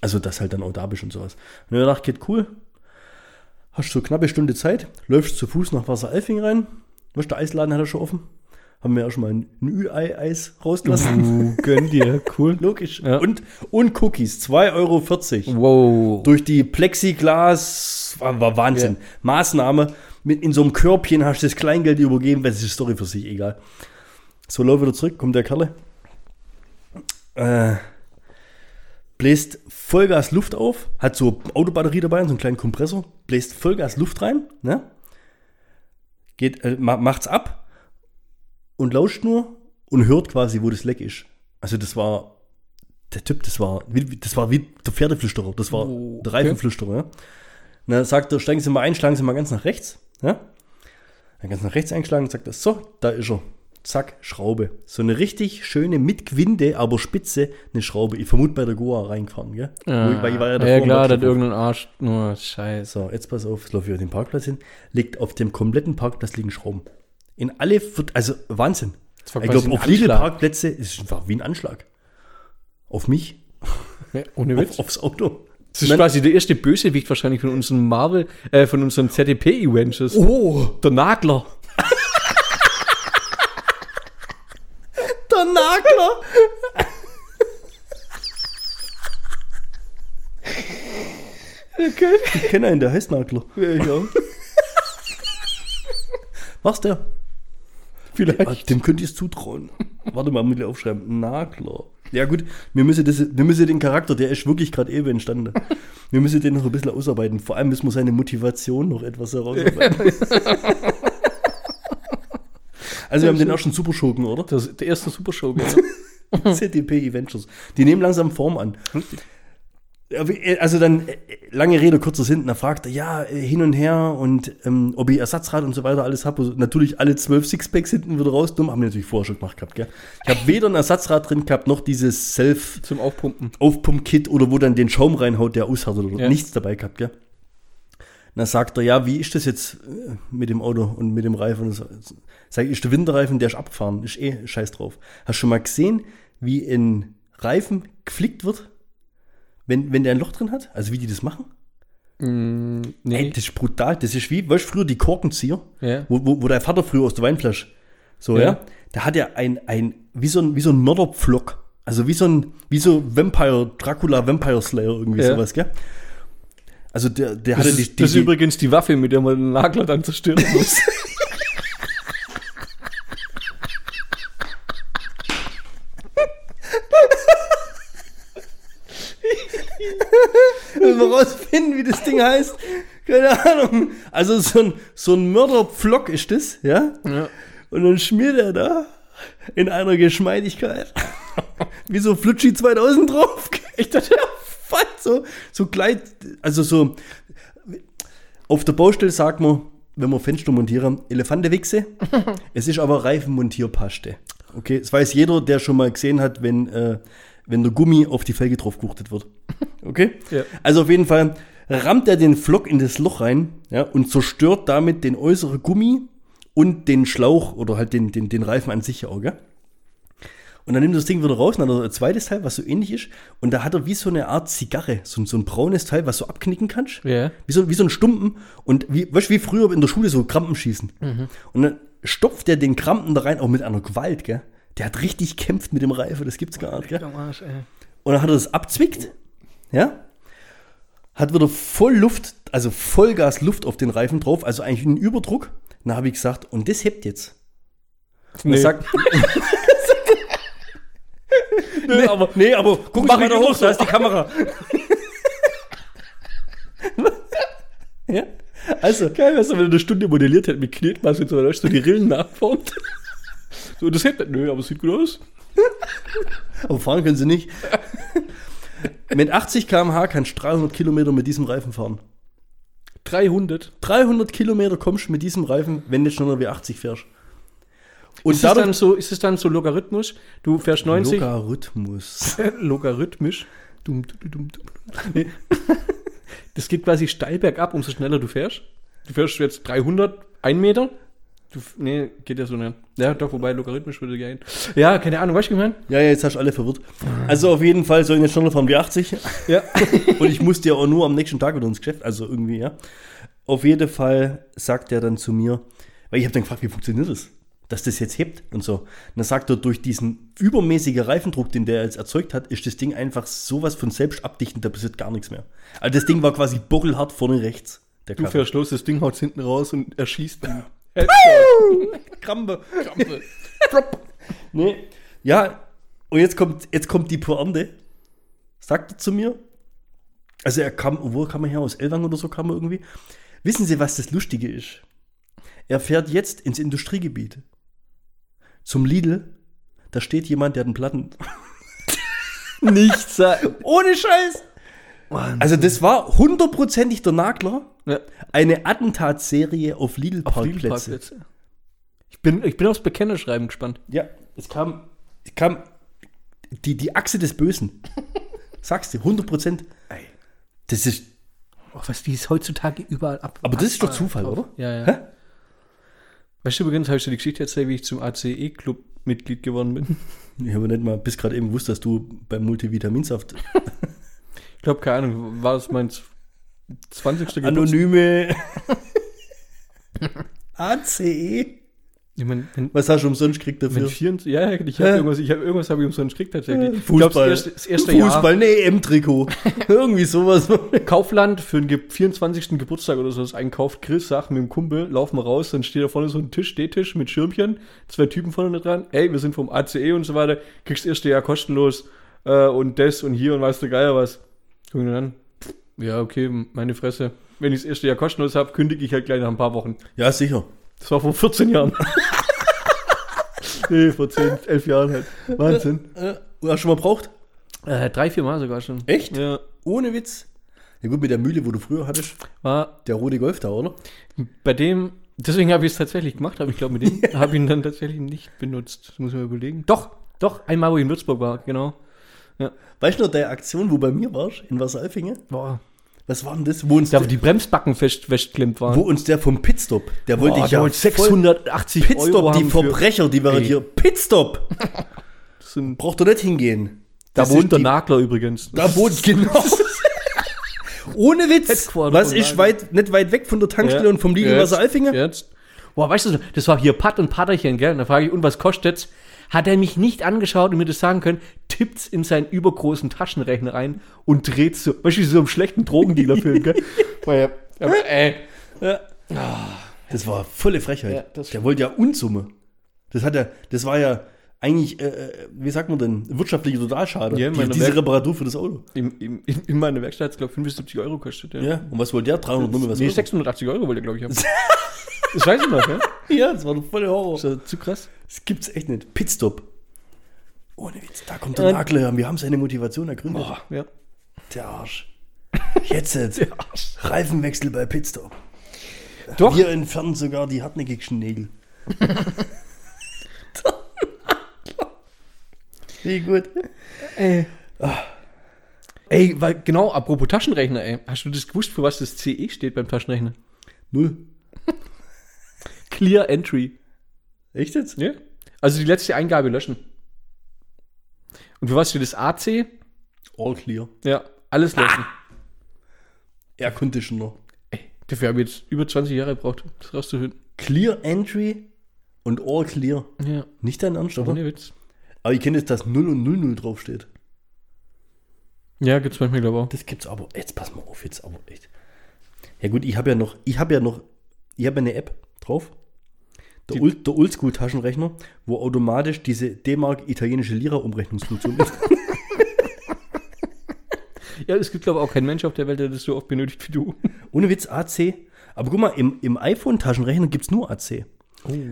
Also, dass halt dann auch da bist und sowas. Und ich dachte, geht cool. Hast so knappe Stunde Zeit, läufst zu Fuß nach Wasseralfing rein. Weißt du, der Eisladen hat er schon offen. Haben wir ja schon mal ein Ü-Ei-Eis rausgelassen. Uh, gönn dir, cool. Logisch. Ja. Und, und Cookies, 2,40 Euro. Wow. Durch die Plexiglas, war, war Wahnsinn. Maßnahme. Mit in so einem Körbchen hast du das Kleingeld übergeben, das ist die Story für sich, egal. So, lauf wieder zurück, kommt der Kerle. Äh, bläst Vollgas Luft auf, hat so Autobatterie dabei und so einen kleinen Kompressor, bläst Vollgas Luft rein, ne? Geht, äh, ma- macht's ab und lauscht nur und hört quasi, wo das Leck ist. Also das war der Typ, das war das war wie der Pferdeflüsterer, das war Oh, der Reifenflüsterer, ja. Dann sagt er, steigen Sie mal ein, schlagen Sie mal ganz nach rechts, ja. Dann ganz nach rechts eingeschlagen und sagt er, so, da ist er. Zack, Schraube. So eine richtig schöne, mit Gwinde, aber spitze, eine Schraube. Ich vermute bei der Goa reingefahren, gell? Ah, Weil ich war ja, davor im klar, Workshop. hat irgendein Arsch. Nur Scheiße. So, jetzt pass auf, jetzt laufe ich auf den Parkplatz hin. Liegt auf dem kompletten Parkplatz liegen Schrauben. In alle, also Wahnsinn. Das Ich glaube, auf viele. Parkplätze ist es war wie ein Anschlag. Auf mich, Ja, ohne Witz. auf, aufs Auto. Das ist quasi der erste Bösewicht wahrscheinlich von unseren Marvel, äh, von unseren ZDP-Events. Oh, Der Nagler. der Nagler! Okay. Ich kenne einen, der heißt Nagler. Ja, ja. Was der? Vielleicht. Ah, Dem könnt ihr es zutrauen. Warte mal, mit aufschreiben. Nagler. Ja gut, wir müssen, das, wir müssen den Charakter, der ist wirklich gerade eben entstanden. Wir müssen den noch ein bisschen ausarbeiten. Vor allem müssen wir seine Motivation noch etwas herausarbeiten. also wir haben den ersten Superschurken, oder? Das, der erste Supershow, genau. ZDP Eventures. Die nehmen langsam Form an. Ja, äh, Also dann, äh, lange Rede, kurzer Sinn, da fragt er, ja, äh, hin und her und ähm, ob ich Ersatzrad und so weiter alles habe. Also natürlich alle zwölf Sixpacks hinten wieder raus. Dumm, haben wir natürlich vorher schon gemacht gehabt, gell? Ich habe weder ein Ersatzrad drin gehabt, noch dieses Self- Zum Aufpumpen. Aufpump-Kit oder wo dann den Schaum reinhaut, der aushärtet oder Ja. nichts dabei gehabt, gell? Und dann sagt er, ja, wie ist das jetzt äh, mit dem Auto und mit dem Reifen? Und so. Sag ich, ist der Winterreifen, der ist abgefahren, ist eh scheiß drauf. Hast du schon mal gesehen, wie ein Reifen geflickt wird, wenn, wenn der ein Loch drin hat? Also wie die das machen? Mm, Ey, nee. das ist brutal. Das ist wie, weißt du, früher die Korkenzieher, Ja. wo, wo, wo dein Vater früher aus der Weinflasche, so, Ja. ja, da hat er ein, ein, wie so ein, wie so ein Mörderpflock. Also wie so ein, wie so Vampire, Dracula Vampire Slayer, irgendwie Ja. sowas, gell? Also der, der Das, hatte die, die, das ist die übrigens die Waffe, mit der man den Nagler dann zerstören muss. Müssen wir rausfinden, wie das Ding heißt. Keine Ahnung. Also so ein, so ein Mörderpflock ist das, ja? ja. Und dann schmiert er da in einer Geschmeidigkeit. Wie so Flutschi 2000 drauf. Ich dachte, ja, was? So, so Gleit, also so. Auf der Baustelle sagt man, wenn wir Fenster montieren, Elefantewichse. es ist aber Reifenmontierpaste. Okay, das weiß jeder, der schon mal gesehen hat, wenn, äh, wenn der Gummi auf die Felge drauf geguchtet wird. Okay? Ja. Also auf jeden Fall rammt er den Flock in das Loch rein ja, und zerstört damit den äußeren Gummi und den Schlauch oder halt den, den, den Reifen an sich auch, gell? Und dann nimmt er das Ding wieder raus, und dann hat er ein zweites Teil, was so ähnlich ist. Und da hat er wie so eine Art Zigarre, so, so ein braunes Teil, was du abknicken kannst. Ja. Wie so, wie so ein Stumpen. Und wie, weißt du, wie früher in der Schule so Krampen schießen. Und dann stopft er den Krampen da rein, auch mit einer Gewalt, gell? Der hat richtig kämpft mit dem Reifen, das gibt's gar nicht, gell? Am Arsch, ey. Und dann hat er das abzwickt, ja, hat wieder voll Luft, also Vollgas Luft auf den Reifen drauf, also eigentlich ein Überdruck. Dann habe ich gesagt, und das hebt jetzt. Nee. sagt, nee, aber nee, aber guck Mach mal ich weiter immer hoch, so. da ist die Kamera. ja, also, geil, weißt du, wenn er eine Stunde modelliert hätte mit Knetmasse und so, dann hast du die Rillen nachformt. So, das hätte nicht, nö, aber es sieht gut aus. aber fahren können sie nicht. Mit 80 km/h kannst du 300 Kilometer mit diesem Reifen fahren. 300. 300 Kilometer kommst du mit diesem Reifen, wenn du schneller wie 80 fährst. Und ist, es dann so, ist es dann so Logarithmus? Du fährst 90. Logarithmus. Logarithmisch. Dum, dum, dum, dum. Nee. Das geht quasi steil bergab, umso schneller du fährst. Du fährst jetzt 300, 1 Meter. Du, nee, geht ja so nicht. Ja, doch, wobei logarithmisch würde gehen. Ja, keine Ahnung, weißt du, was ich meine? Ja, ja, jetzt hast du alle verwirrt. Also auf jeden Fall sollen jetzt schneller fahren wie 80. Ja. Und ich musste ja auch nur am nächsten Tag wieder ins Geschäft, also irgendwie, ja. Auf jeden Fall sagt er dann zu mir, weil ich habe dann gefragt, wie funktioniert das? Dass das jetzt hebt und so. Und dann sagt er, durch diesen übermäßigen Reifendruck, den der jetzt erzeugt hat, ist das Ding einfach sowas von selbst abdichtend, da passiert gar nichts mehr. Also das Ding war quasi bockelhart vorne rechts. Der Du fährst los, das Ding haut hinten raus und erschießt dann. Krampe. Krampe. nee. Ja, und jetzt kommt, jetzt kommt die Pointe. Sagt er zu mir. Also er kam, wo kam er her? Aus Elwang oder so kam er irgendwie. Wissen Sie, was das Lustige ist? Er fährt jetzt ins Industriegebiet. Zum Lidl. Da steht jemand, der hat einen Platten. Nichts. Ohne Scheiß. Also das war hundertprozentig der Nagler. Eine Attentatsserie auf Lidl-Parkplätze. Lidl-Parkplätze. Ich bin, ich bin aufs Bekennerschreiben gespannt. Ja, es kam, es kam die, die Achse des Bösen. Sagst du, 100 Prozent. Das ist, Oh, was die ist heutzutage überall ab. aber das ist doch Zufall, oder? Ja, ja. Hä? Weißt du übrigens, habe ich dir die Geschichte erzählt, wie ich zum ACE-Club Mitglied geworden bin? Ich habe nicht mal bis gerade eben gewusst, dass du beim Multivitaminsaft Ich glaube, keine Ahnung, war das mein 20. Geburtstag? anonyme ACE. Ich mein, wenn, Was hast du umsonst gekriegt dafür? 24, ja, ich habe irgendwas, ich hab, irgendwas habe ich umsonst gekriegt tatsächlich. Ich Fußball. glaub, das erste, das erste Fußball, nee, EM-Trikot. Irgendwie sowas. Jahr. Kaufland für den Ge- 24. Geburtstag oder so ist einkauft. Chris sagt mit dem Kumpel, laufen wir raus, dann steht da vorne so ein Tisch, Stehtisch mit Schirmchen, zwei Typen vorne dran. Ey, wir sind vom ACE und so weiter, kriegst das erste Jahr kostenlos äh, und das und hier und weißt du Geier was. Guck dann an. Ja, okay, meine Fresse. Wenn ich das erste Jahr kostenlos habe, kündige ich halt gleich nach ein paar Wochen. Ja, sicher. Das war vor 14 Jahren. nee, vor 10, 11 Jahren halt. Wahnsinn. Äh, hast du schon mal braucht? Äh, drei, vier Mal sogar schon. Echt? Ja. Ohne Witz. Ja gut, mit der Mühle, wo du früher hattest, War der rote Golf da, oder? bei dem, deswegen habe ich es tatsächlich gemacht, aber ich glaube, mit dem habe ich ihn dann tatsächlich nicht benutzt. Das muss ich mal überlegen. Doch, doch, einmal, wo ich in Würzburg war, genau. Weißt du noch, der Aktion, wo bei mir warst, in Wasseralfingen? Boah. Was war denn das? Wo uns, Da, wo der, die Bremsbacken fest, festklemmt waren. wo uns der vom Pitstop, der wollte Boah, ich ja der wollte voll- 680 Pitstop, Euro die Verbrecher, die waren Ey. hier. Pitstop! Braucht er nicht hingehen. da Das wohnt der die- Nagler übrigens. Da wohnt, genau. Ohne Witz. Headquarter Was ist weit, nicht weit weg von der Tankstelle und vom Lidl Jetzt, Wasseralfingen? Jetzt. Boah, weißt du, das war hier Pat und Paterchen, gell? Und da frage ich, und was kostet's? Hat er mich nicht angeschaut und mir das sagen können, tippt's in seinen übergroßen Taschenrechner ein und dreht's so, weißt du, so einem schlechten Drogendealer-Film, gell? Boah, ja, aber, ey. Das war volle Frechheit. Ja, das der wollte ja Unsumme. Das hat ja, das war ja eigentlich, äh, äh, wie sagt man denn, wirtschaftlicher Totalschaden. Ja, in die, meiner diese Werk- Reparatur für das Auto. In, in, in in meiner Werkstatt hat's, glaube ich, 75 Euro kostet. Ja. Ja. Und was wollte der? 300 Nummer was nee, Euro? 680 Euro wollte er, glaube ich, haben. das weiß ich noch, ja? Ja, das war doch volle Horror. Ist ja zu krass. Das gibt's echt nicht. Pitstop. Ohne Witz, da kommt der Äh, Nagler. Wir haben seine Motivation ergründet. Boah, ja. Der Arsch. Jetzt, jetzt. Reifenwechsel bei Pitstop. Doch. Wir entfernen sogar die hartnäckigsten Nägel. Wie gut. Ey. Ey, weil, genau, apropos Taschenrechner, ey. Hast du das gewusst, für was das CE steht beim Taschenrechner? Null. Clear Entry. Echt jetzt? Ja. Also die letzte Eingabe löschen. Und für was steht das AC? All clear. Ja, alles löschen. Air Conditioner. Ey, dafür habe ich jetzt über 20 Jahre gebraucht, das rauszufinden. Clear Entry und All clear. Ja, Nicht dein Ernst, oder? ohne Witz. Aber ich kenne jetzt, dass 0 und 00 draufsteht. Ja, gibt's manchmal, glaube ich auch. Das gibt's aber. Jetzt pass mal auf, jetzt aber echt. Ja gut, ich habe ja noch, ich habe ja noch, ich habe eine App drauf. Der, Ul- der Oldschool-Taschenrechner, wo automatisch diese D-Mark italienische Lira-Umrechnungsfunktion ist. Ja, es gibt, glaube ich, auch keinen Mensch auf der Welt, der das so oft benötigt wie du. Ohne Witz, AC. Aber guck mal, im, im iPhone-Taschenrechner gibt es nur AC.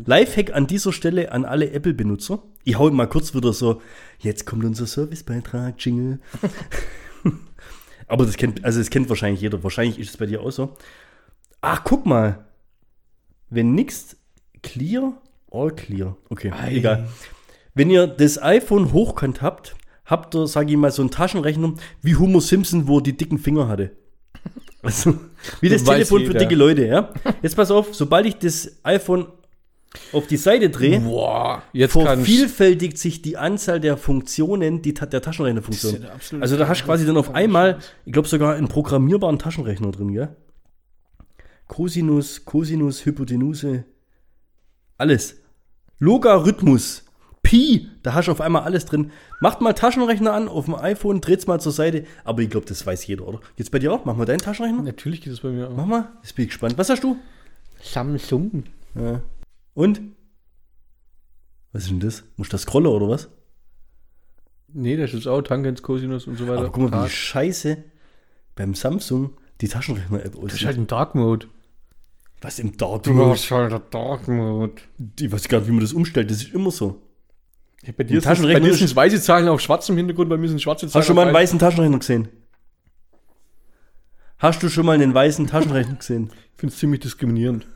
Lifehack an dieser Stelle an alle Apple-Benutzer. Ich hau mal kurz wieder so, jetzt kommt unser Servicebeitrag, Jingle. Aber das kennt, also das kennt wahrscheinlich jeder. Wahrscheinlich ist es bei dir auch so. Ach, guck mal. Wenn nix clear, all clear. Okay, Ei. egal. Wenn ihr das iPhone hochkant habt, habt ihr, sag ich mal, so einen Taschenrechner wie Homer Simpson, wo er die dicken Finger hatte. Also, wie das Das Telefon für jeder. dicke Leute, ja? Jetzt pass auf, sobald ich das iPhone auf die Seite drehe, Boah, jetzt vervielfältigt sich die Anzahl der Funktionen, die, der Taschenrechnerfunktion. Ja also da hast du quasi dann auf einmal, ich glaube sogar einen programmierbaren Taschenrechner drin, gell? Cosinus, Cosinus, Hypotenuse, alles. Logarithmus, Pi, da hast du auf einmal alles drin. Macht mal Taschenrechner an auf dem iPhone, dreht's mal zur Seite, aber ich glaube, das weiß jeder, oder? Geht's bei dir auch? Mach mal deinen Taschenrechner. Natürlich geht es bei mir auch. Mach mal, jetzt bin ich gespannt. Was hast du? Samsung. Ja. Und? Was ist denn das? Muss ich das scrollen oder was? Nee, da steht auch Tangents, Cosinus und so weiter. Aber guck mal, wie Grad. scheiße beim Samsung die Taschenrechner-App Das ist aussieht. halt ein Dark Mode. Was im Dart Du hast halt ein Dark Mode. Ich weiß gar nicht, wie man das umstellt. Das ist immer so. Ja, bei dir sind bei dir sind weiße Zahlen auf schwarzem Hintergrund, bei mir sind schwarze Zahlen Hast du schon mal einen weißen Taschenrechner gesehen? Hast du schon mal einen weißen Taschenrechner gesehen? Ich finde es ziemlich diskriminierend.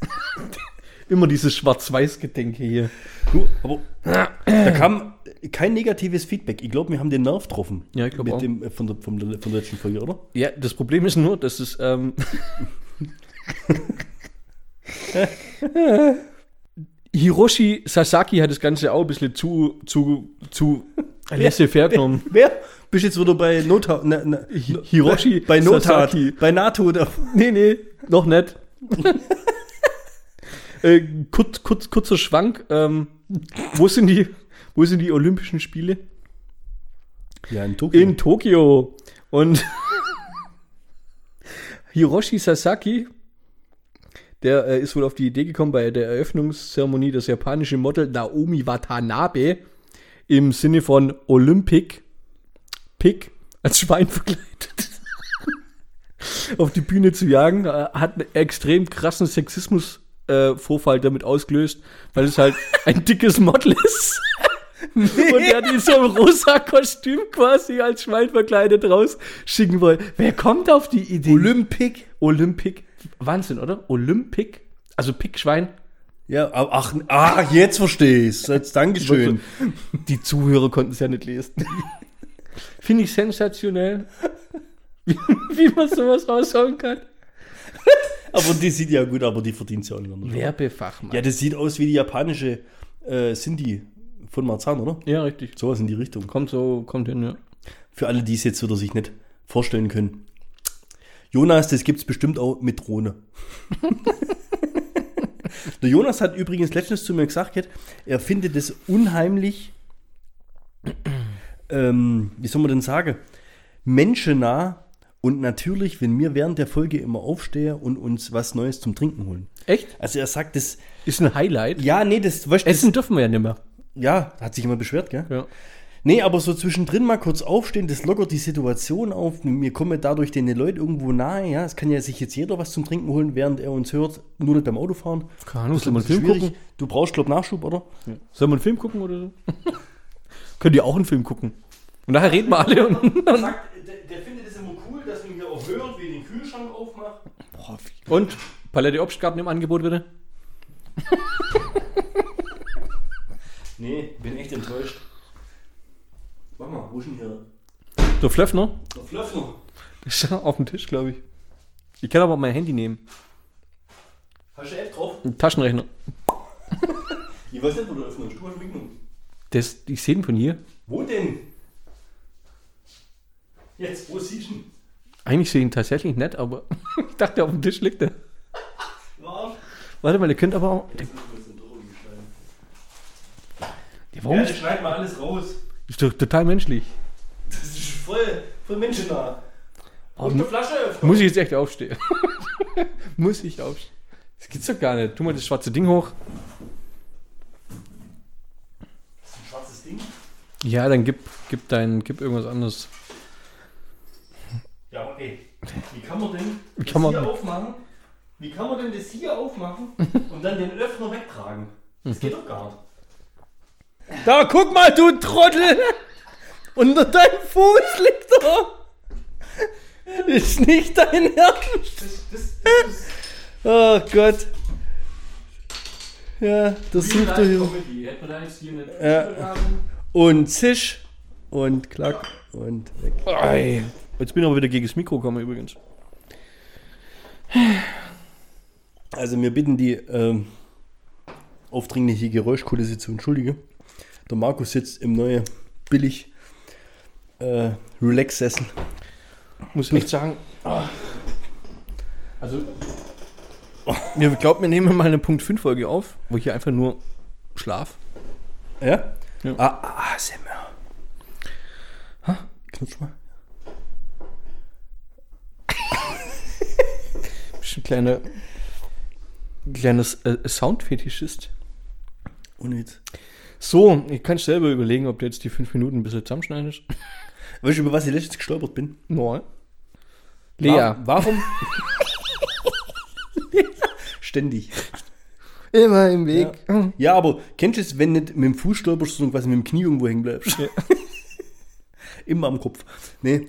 Immer dieses Schwarz-Weiß-Gedenke hier. Du, aber da kam kein negatives Feedback. Ich glaube, wir haben den Nerv getroffen. Ja, ich glaub Mit auch. dem äh, von der, vom, von der letzten Folge, oder? Ja, das Problem ist nur, dass es. Ähm, Hiroshi Sasaki hat das Ganze auch ein bisschen zu, zu, zu laissez-faire genommen. Wer? Bist jetzt wieder bei Nota, na, na, Hi- Hiroshi bei Notat, Sasaki. bei NATO. Da. Nee, nee, noch nicht. äh, kurz, kurz, kurzer Schwank. Ähm, wo, sind die, wo sind die Olympischen Spiele? Ja, in Tokio. In Tokio. Und Hiroshi Sasaki, der äh, ist wohl auf die Idee gekommen, bei der Eröffnungszeremonie das japanische Model Naomi Watanabe im Sinne von Olympic Pick als Schwein verkleidet auf die Bühne zu jagen, äh, hat einen extrem krassen Sexismus-Vorfall damit ausgelöst, weil es halt ein dickes Model ist. Und er hat in so einem rosa Kostüm quasi als Schwein verkleidet rausschicken wollen. Wer kommt auf die Idee? Olympic. Olympic. Wahnsinn, oder? Olympic. Also Pickschwein. Ja, ach, ach, jetzt verstehe ich es. Dankeschön. Die Zuhörer konnten es ja nicht lesen. Finde ich sensationell. Wie, wie man sowas raushauen kann. Aber die sieht ja gut, aber die verdient ja auch nicht. mehr. Werbefachmann. Ja, das sieht aus wie die japanische äh, Cindy von Marzahn, oder? ja, richtig. Sowas in die Richtung. Kommt so, kommt hin, ja. Für alle, die es jetzt wieder sich nicht vorstellen können. Jonas, das gibt's bestimmt auch mit Drohne. Der Jonas hat übrigens letztens zu mir gesagt, er findet es unheimlich, ähm, wie soll man denn sagen, menschennah und natürlich, wenn wir während der Folge immer aufstehen und uns was Neues zum Trinken holen. Echt? Also er sagt, das, Ist ein Highlight. ja, nee, das, weißt, Essen dürfen wir ja nicht mehr. ja, hat sich immer beschwert, gell? Ja. Nee, aber so zwischendrin mal kurz aufstehen, das lockert die Situation auf. Mir kommen dadurch den Leuten irgendwo nahe, ja. Es kann ja sich jetzt jeder was zum Trinken holen, während er uns hört, nur nicht beim Autofahren. Keine Ahnung, soll man einen Film schwierig. gucken? Du brauchst, glaub Nachschub, oder? Soll man einen Film gucken oder so? Könnt ihr auch einen Film gucken? Und nachher reden wir alle und. Sagt, der, der findet es immer cool, dass man hier auch hört, wie den Kühlschrank aufmacht. Und? Palette Obstgarten im Angebot, bitte? Nee, bin echt enttäuscht. Warte mal, wo ist denn hier Der Flöffner? der Flöffner? Das ist auf dem Tisch, glaube ich. Ich kann aber mein Handy nehmen. Hast du App drauf? Ein Taschenrechner. Ich weiß nicht, wo der Öffner ist. Du hast mitgenommen. Das, ich sehe den von hier. Wo denn? Jetzt, wo siehst du ihn? Eigentlich sehe ich ihn tatsächlich nicht, aber ich dachte, auf dem Tisch liegt er. War? Warte mal, der könnte aber auch. Der, der, warum? Ja, das schneiden wir alles raus. Ist doch total menschlich. Das ist voll, voll menschennah. Und eine Flasche öffnen. Muss ich jetzt echt aufstehen? Muss ich aufstehen? Das gibt's doch gar nicht. Tu mal das schwarze Ding hoch. Das ist ein schwarzes Ding. Ja, dann gib, gib dein, gib irgendwas anderes. Ja, ey, wie kann man denn Wie das man- hier aufmachen? Wie kann man denn das hier aufmachen und dann den Öffner wegtragen? Das geht doch gar nicht. Da, guck mal, du Trottel! Unter deinem Fuß liegt er! Ist nicht dein Ernst! Ist Oh Gott. Ja, das sucht er hier. Comedy. Ja. Und zisch und klack und weg. Ei. Jetzt bin ich aber wieder gegen das Mikro gekommen übrigens. Also wir bitten die ähm, aufdringliche Geräuschkulisse zu entschuldigen. Der Markus sitzt im neuen billig äh, Relax-Sessel. Muss echt sagen. ah. Also, mir glaubt, wir nehmen mal eine Punkt 5 Folge auf, wo ich hier einfach nur schlaf. Ja? Ja. Ah, ah, ASMR. Ha? Knutsch mal. Bist ein kleiner, kleines äh, Soundfetischist. Ohne Witz. So, ich kann selber überlegen, ob du jetzt die 5 Minuten ein bisschen zusammenschneidest. Weißt du, über was ich letztens gestolpert bin? Nein. Lea. Wa- Warum? Ständig. Immer im Weg. Ja, aber kennst du es, wenn nicht mit dem Fuß stolperst, sondern quasi mit dem Knie irgendwo hängen bleibst? Immer am Kopf. Nee.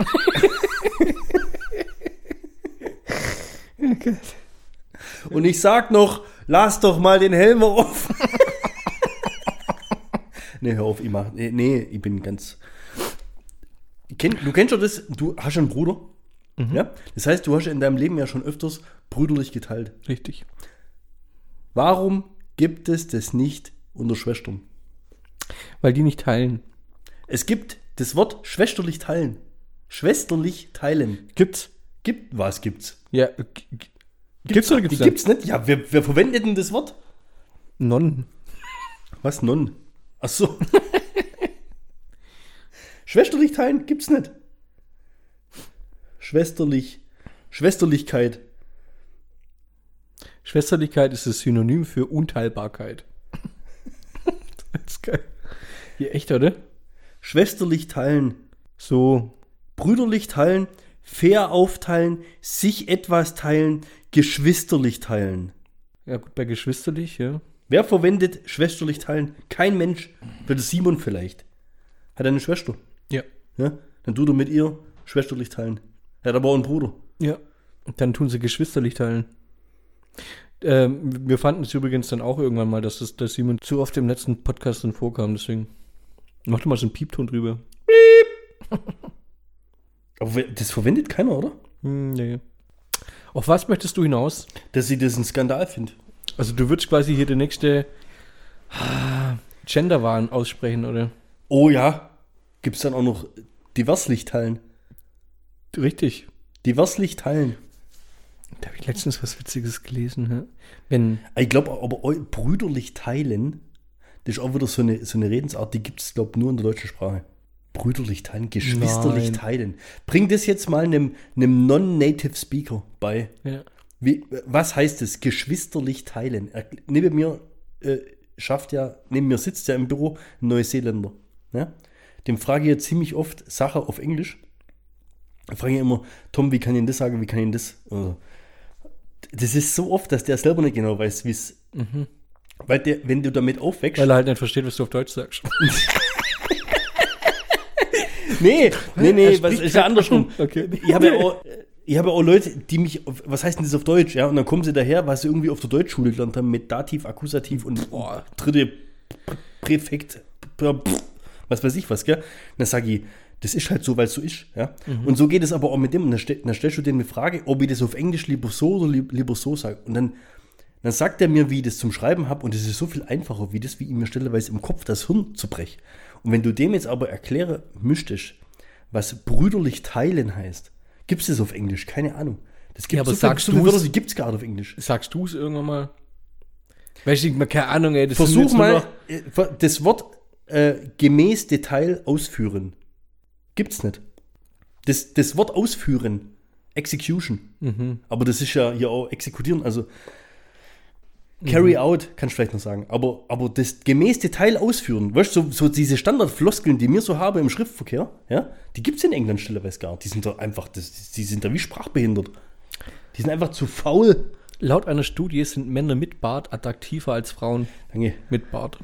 Und ich sag noch, lass doch mal den Helm auf. Nee, hör auf, ich mach. Nee, nee ich bin ganz. Kenn, du kennst doch das, du hast einen Bruder. Ja? Das heißt, du hast in deinem Leben ja schon öfters brüderlich geteilt. Richtig. Warum gibt es das nicht unter Schwestern? Weil die nicht teilen. Es gibt das Wort schwesterlich teilen. Schwesterlich teilen. Gibt's? Gibt, was gibt's? Ja. Gibt's oder gibt's Die gibt's nicht? Ja, wer, wer verwendet denn das Wort? Nonnen. Was, Non? Ach so. schwesterlich teilen gibt's nicht. Schwesterlich. Schwesterlichkeit. Schwesterlichkeit ist das Synonym für Unteilbarkeit. das ist geil. Hier echt, oder? Schwesterlich teilen. So. Brüderlich teilen. Fair aufteilen. Sich etwas teilen. Geschwisterlich teilen. Ja, gut, bei geschwisterlich, ja. Wer verwendet schwesterlich teilen? Kein Mensch. Für das Simon vielleicht. Hat er eine Schwester. Ja. Ja? Dann tut er mit ihr schwesterlich teilen. Er hat aber auch einen Bruder. Ja. Dann tun sie geschwisterlich teilen. Ähm, wir fanden es übrigens dann auch irgendwann mal, dass, das, dass Simon zu oft im letzten Podcast dann vorkam, deswegen. Mach doch mal so einen Piepton drüber. Aber wer- das verwendet keiner, oder? Hm, nee. Auf was möchtest du hinaus? Dass sie das ein Skandal findet. Also du würdest quasi hier die nächste ah, Genderwahn aussprechen, oder? Oh ja. Gibt es dann auch noch diverslich teilen? Richtig. Diverslich teilen. Da habe ich letztens was Witziges gelesen. hä? Wenn, Ich glaube, aber brüderlich teilen, das ist auch wieder so eine, so eine Redensart, die gibt es, glaube ich, nur in der deutschen Sprache. Brüderlich teilen, geschwisterlich Nein. teilen. Bring das jetzt mal einem, einem Non-Native Speaker bei. ja, Wie, was heißt es? Geschwisterlich teilen. Er, neben mir äh, schafft ja, neben mir sitzt ja im Büro ein Neuseeländer. Ja? Dem frage ich ja ziemlich oft Sachen auf Englisch. Da frage ich immer, Tom, wie kann ich denn das sagen, wie kann ich denn das? Also, das ist so oft, dass der selber nicht genau weiß, wie es. Weil der, wenn du damit aufwächst. weil er halt nicht versteht, was du auf Deutsch sagst. nee, nee, nee, was ist ja andersrum. Okay. Ich habe ja auch. Ich habe auch Leute, die mich, auf- was heißt denn das auf Deutsch, ja? Und dann kommen sie daher, was sie irgendwie auf der Deutschschule gelernt haben, mit Dativ, Akkusativ und boah, dritte Präfekt, was weiß ich was, gell? Und dann sage ich, das ist halt so, weil es so ist, ja? Und so geht es aber auch mit dem. Und dann, stell, dann stellst du dir eine Frage, ob ich das auf Englisch lieber so oder lieb, lieber so sage. Und dann, dann sagt er mir, wie ich das zum Schreiben habe, und es ist so viel einfacher, wie das, wie ich mir stelleweise im Kopf das Hirn zu brech. Und wenn du dem jetzt aber erklären müsstest, was brüderlich teilen heißt, gibt es das auf Englisch? Keine Ahnung. Das gibt Ja, aber so, sagst so viele? Wörter, die gibt es gar nicht auf Englisch. Sagst du es irgendwann mal? Weißt du, keine Ahnung, ey. Das Versuch mal noch- äh, das Wort äh, gemäß Detail ausführen. Gibt's nicht. Das, das Wort ausführen, Execution. Mhm. Aber das ist ja hier auch exekutieren, also Carry out, kannst du vielleicht noch sagen. Aber, aber das gemäß Detail ausführen, weißt du, so, so diese Standardfloskeln, die wir so haben im Schriftverkehr, ja, die gibt's in England stellerweise gar nicht. Die sind da einfach, das, die sind da wie sprachbehindert. Die sind einfach zu faul. Laut einer Studie sind Männer mit Bart attraktiver als Frauen Danke. mit Bart.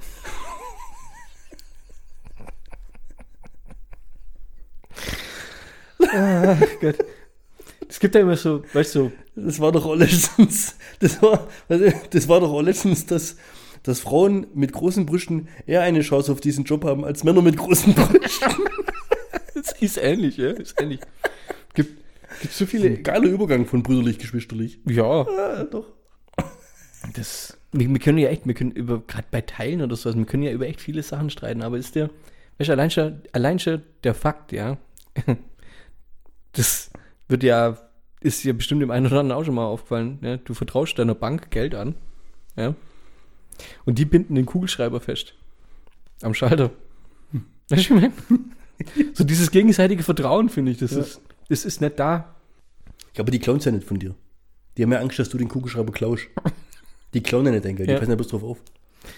ah, Gott. Es gibt ja immer so, weißt du, Das war doch auch letztens, das war, das war doch auch letztens, dass, dass Frauen mit großen Brüsten eher eine Chance auf diesen Job haben als Männer mit großen Brüsten. es ist ähnlich, ja, ist ähnlich. Gibt, Gibt so viele. Ein geiler Übergang von brüderlich, geschwisterlich. Ja, Ja, doch. das. Wir, wir können ja echt, wir können über, gerade bei Teilen oder so, wir können ja über echt viele Sachen streiten, aber ist der, weißt du, allein schon, allein schon der Fakt, ja, das wird ja, ist ja bestimmt dem einen oder anderen auch schon mal aufgefallen, ja, du vertraust deiner Bank Geld an, ja, und die binden den Kugelschreiber fest. Am Schalter. Weißt du, ich meine? So dieses gegenseitige Vertrauen, finde ich, das Ja. ist, das ist nicht da. Ja, aber die klauen ja nicht von dir. Die haben ja Angst, dass du den Kugelschreiber klaust. Die klauen ja nicht dein Geld, die Ja. passen ja bloß drauf auf.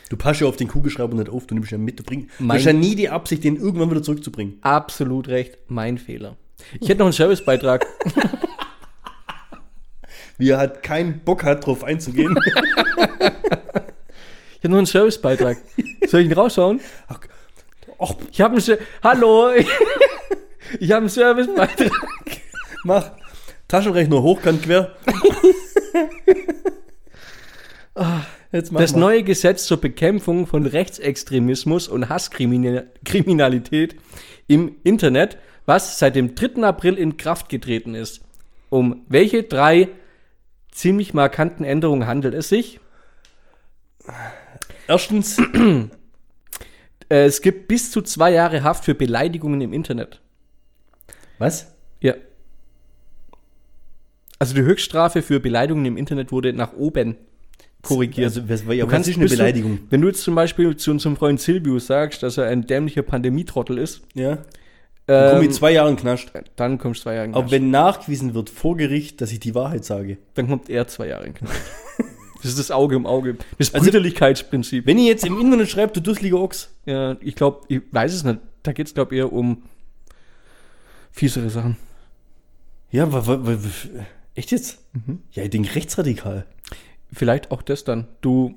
Du passt ja auf den Kugelschreiber nicht auf, du nimmst ja mit, du bringst. Du Mein- hast ja nie die Absicht, den irgendwann wieder zurückzubringen. Absolut recht, mein Fehler. Ich hätte noch einen Servicebeitrag. Wie er halt keinen Bock hat, drauf einzugehen. Ich habe noch einen Servicebeitrag. Soll ich ihn raushauen? Ach, Ich habe einen Hallo. Ich habe einen Servicebeitrag. mach. Taschenrechner hochkant quer. Mach Das mal. neue Gesetz zur Bekämpfung von Rechtsextremismus und Hasskriminalität im Internet, was seit dem 3. April in Kraft getreten ist. Um welche drei ziemlich markanten Änderungen handelt es sich? Erstens, Äh, es gibt bis zu zwei Jahre Haft für Beleidigungen im Internet. was? Ja. Also die Höchststrafe für Beleidigungen im Internet wurde nach oben korrigiert. Also, was, ja, Du kannst ist eine Beleidigung? wenn du jetzt zum Beispiel zu unserem Freund Silvius sagst, dass er ein dämlicher Pandemietrottel ist, Ja. Dann komm ähm, ich zwei Jahre in den Knast. dann kommst du zwei Jahre in den Aber Knast. wenn nachgewiesen wird vor Gericht, dass ich die Wahrheit sage. Dann kommt er zwei Jahre in den Knast. das ist das Auge um Auge. Das Also- Brüderlichkeitsprinzip. Wenn ihr jetzt im Internet schreibt, du dusseliger Ochs. ja, ich glaube, ich weiß es nicht. Da geht es, glaube ich, eher um fiesere Sachen. Ja, echt jetzt? Mhm. Ja, ich denke rechtsradikal. Vielleicht auch das dann. Du,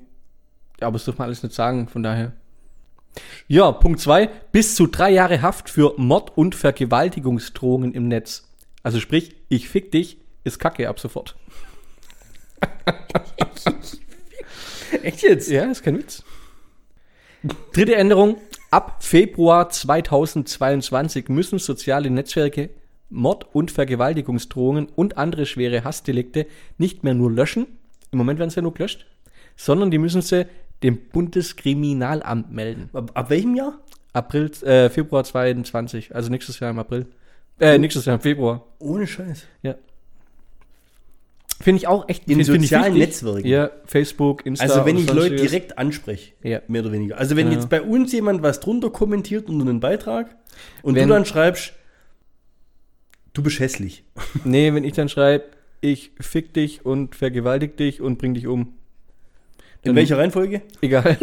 ja, aber das darf man alles nicht sagen, von daher. Ja, Punkt zwei Bis zu drei Jahre Haft für Mord- und Vergewaltigungsdrohungen im Netz. Also sprich, ich fick dich, ist Kacke ab sofort. Echt jetzt? Ja, ist kein Witz. Dritte Änderung. Ab Februar 2022 müssen soziale Netzwerke Mord- und Vergewaltigungsdrohungen und andere schwere Hassdelikte nicht mehr nur löschen, im Moment werden sie ja nur gelöscht, sondern die müssen sie dem Bundeskriminalamt melden. Ab, ab welchem Jahr? April, äh, Februar 22, also nächstes Jahr im April. Äh, nächstes Jahr im Februar. Ohne Scheiß. Ja. Finde ich auch echt In find- find ich sozialen wichtig. Netzwerken? Ja, Facebook, Insta. Also wenn ich Leute direkt anspreche, Ja. mehr oder weniger. Also wenn Ja. jetzt bei uns jemand was drunter kommentiert unter einen Beitrag und Wenn- du dann schreibst, du bist hässlich. Nee, wenn ich dann schreibe, ich fick dich und vergewaltig dich und bring dich um. In Dann- welcher Reihenfolge? Egal.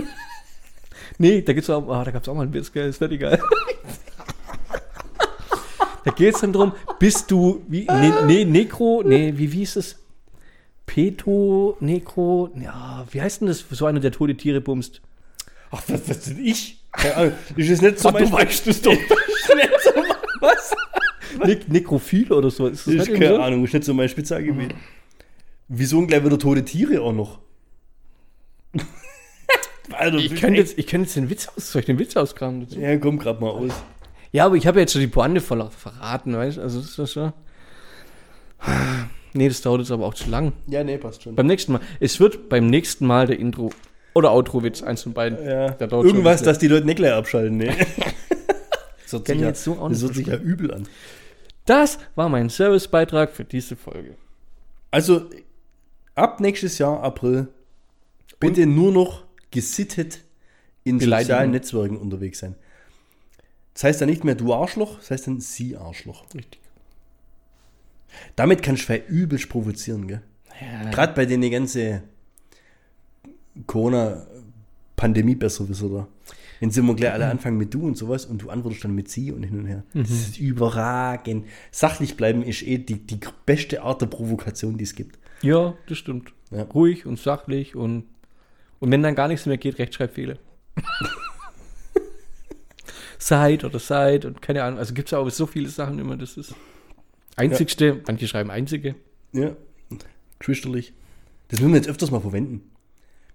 nee, da gibt's auch, ah, da gab's auch mal einen Witz, gell, ist nicht egal. da geht's dann drum, bist du, wie, nee, nee, Nekro, nee, wie, wie ist es? Peto, Nekro, ja, wie heißt denn das, so einer, der tote Tiere bumst? Ach, was, was denn ich? Keine Ahnung. Ist nicht so Ach, du weißt es doch. Was? Ne Nekrophil oder so, ist das Ich irgendwie keine so? Ahnung, ist nicht so mein Spezialgebiet. Wieso gleich wieder tote Tiere auch noch? Alter, Ich könnte jetzt, ich könnte jetzt den Witz aus, soll ich den Witz auskramen dazu? Ja, komm grad mal aus. Ja, aber ich habe jetzt schon die Pointe voll verraten, weißt du? Also ist das schon. Nee, das dauert jetzt aber auch zu lang. Ja, nee, passt schon. Beim nächsten Mal. Es wird beim nächsten Mal der Intro oder Outro-Witz, eins von beiden. Ja, irgendwas, dass die Leute nicht gleich abschalten, ne? das hört sich, ich ja, jetzt so auch das hört sich ja übel an. Das war mein Servicebeitrag für diese Folge. Also, ab nächstes Jahr, April, bitte nur noch gesittet in Beleidigung. sozialen Netzwerken unterwegs sein. Das heißt dann nicht mehr du Arschloch, das heißt dann sie Arschloch. Richtig. Damit kannst du übelst provozieren, gell? Ja, Gerade bei den ganzen Corona-Pandemie besser wissen da. Wenn sie immer gleich alle anfangen mit du und sowas und du antwortest dann mit sie und hin und her. Das ist überragend. Sachlich bleiben ist eh die, die beste Art der Provokation, die es gibt. ja das stimmt. Ja. Ruhig und sachlich und, und wenn dann gar nichts mehr geht, Rechtschreibfehler. Seit oder seit und keine Ahnung. Also gibt es ja auch so viele Sachen immer, das ist. Einzigste, manche schreiben einzige. Ja, geschwisterlich. Das müssen wir jetzt öfters mal verwenden.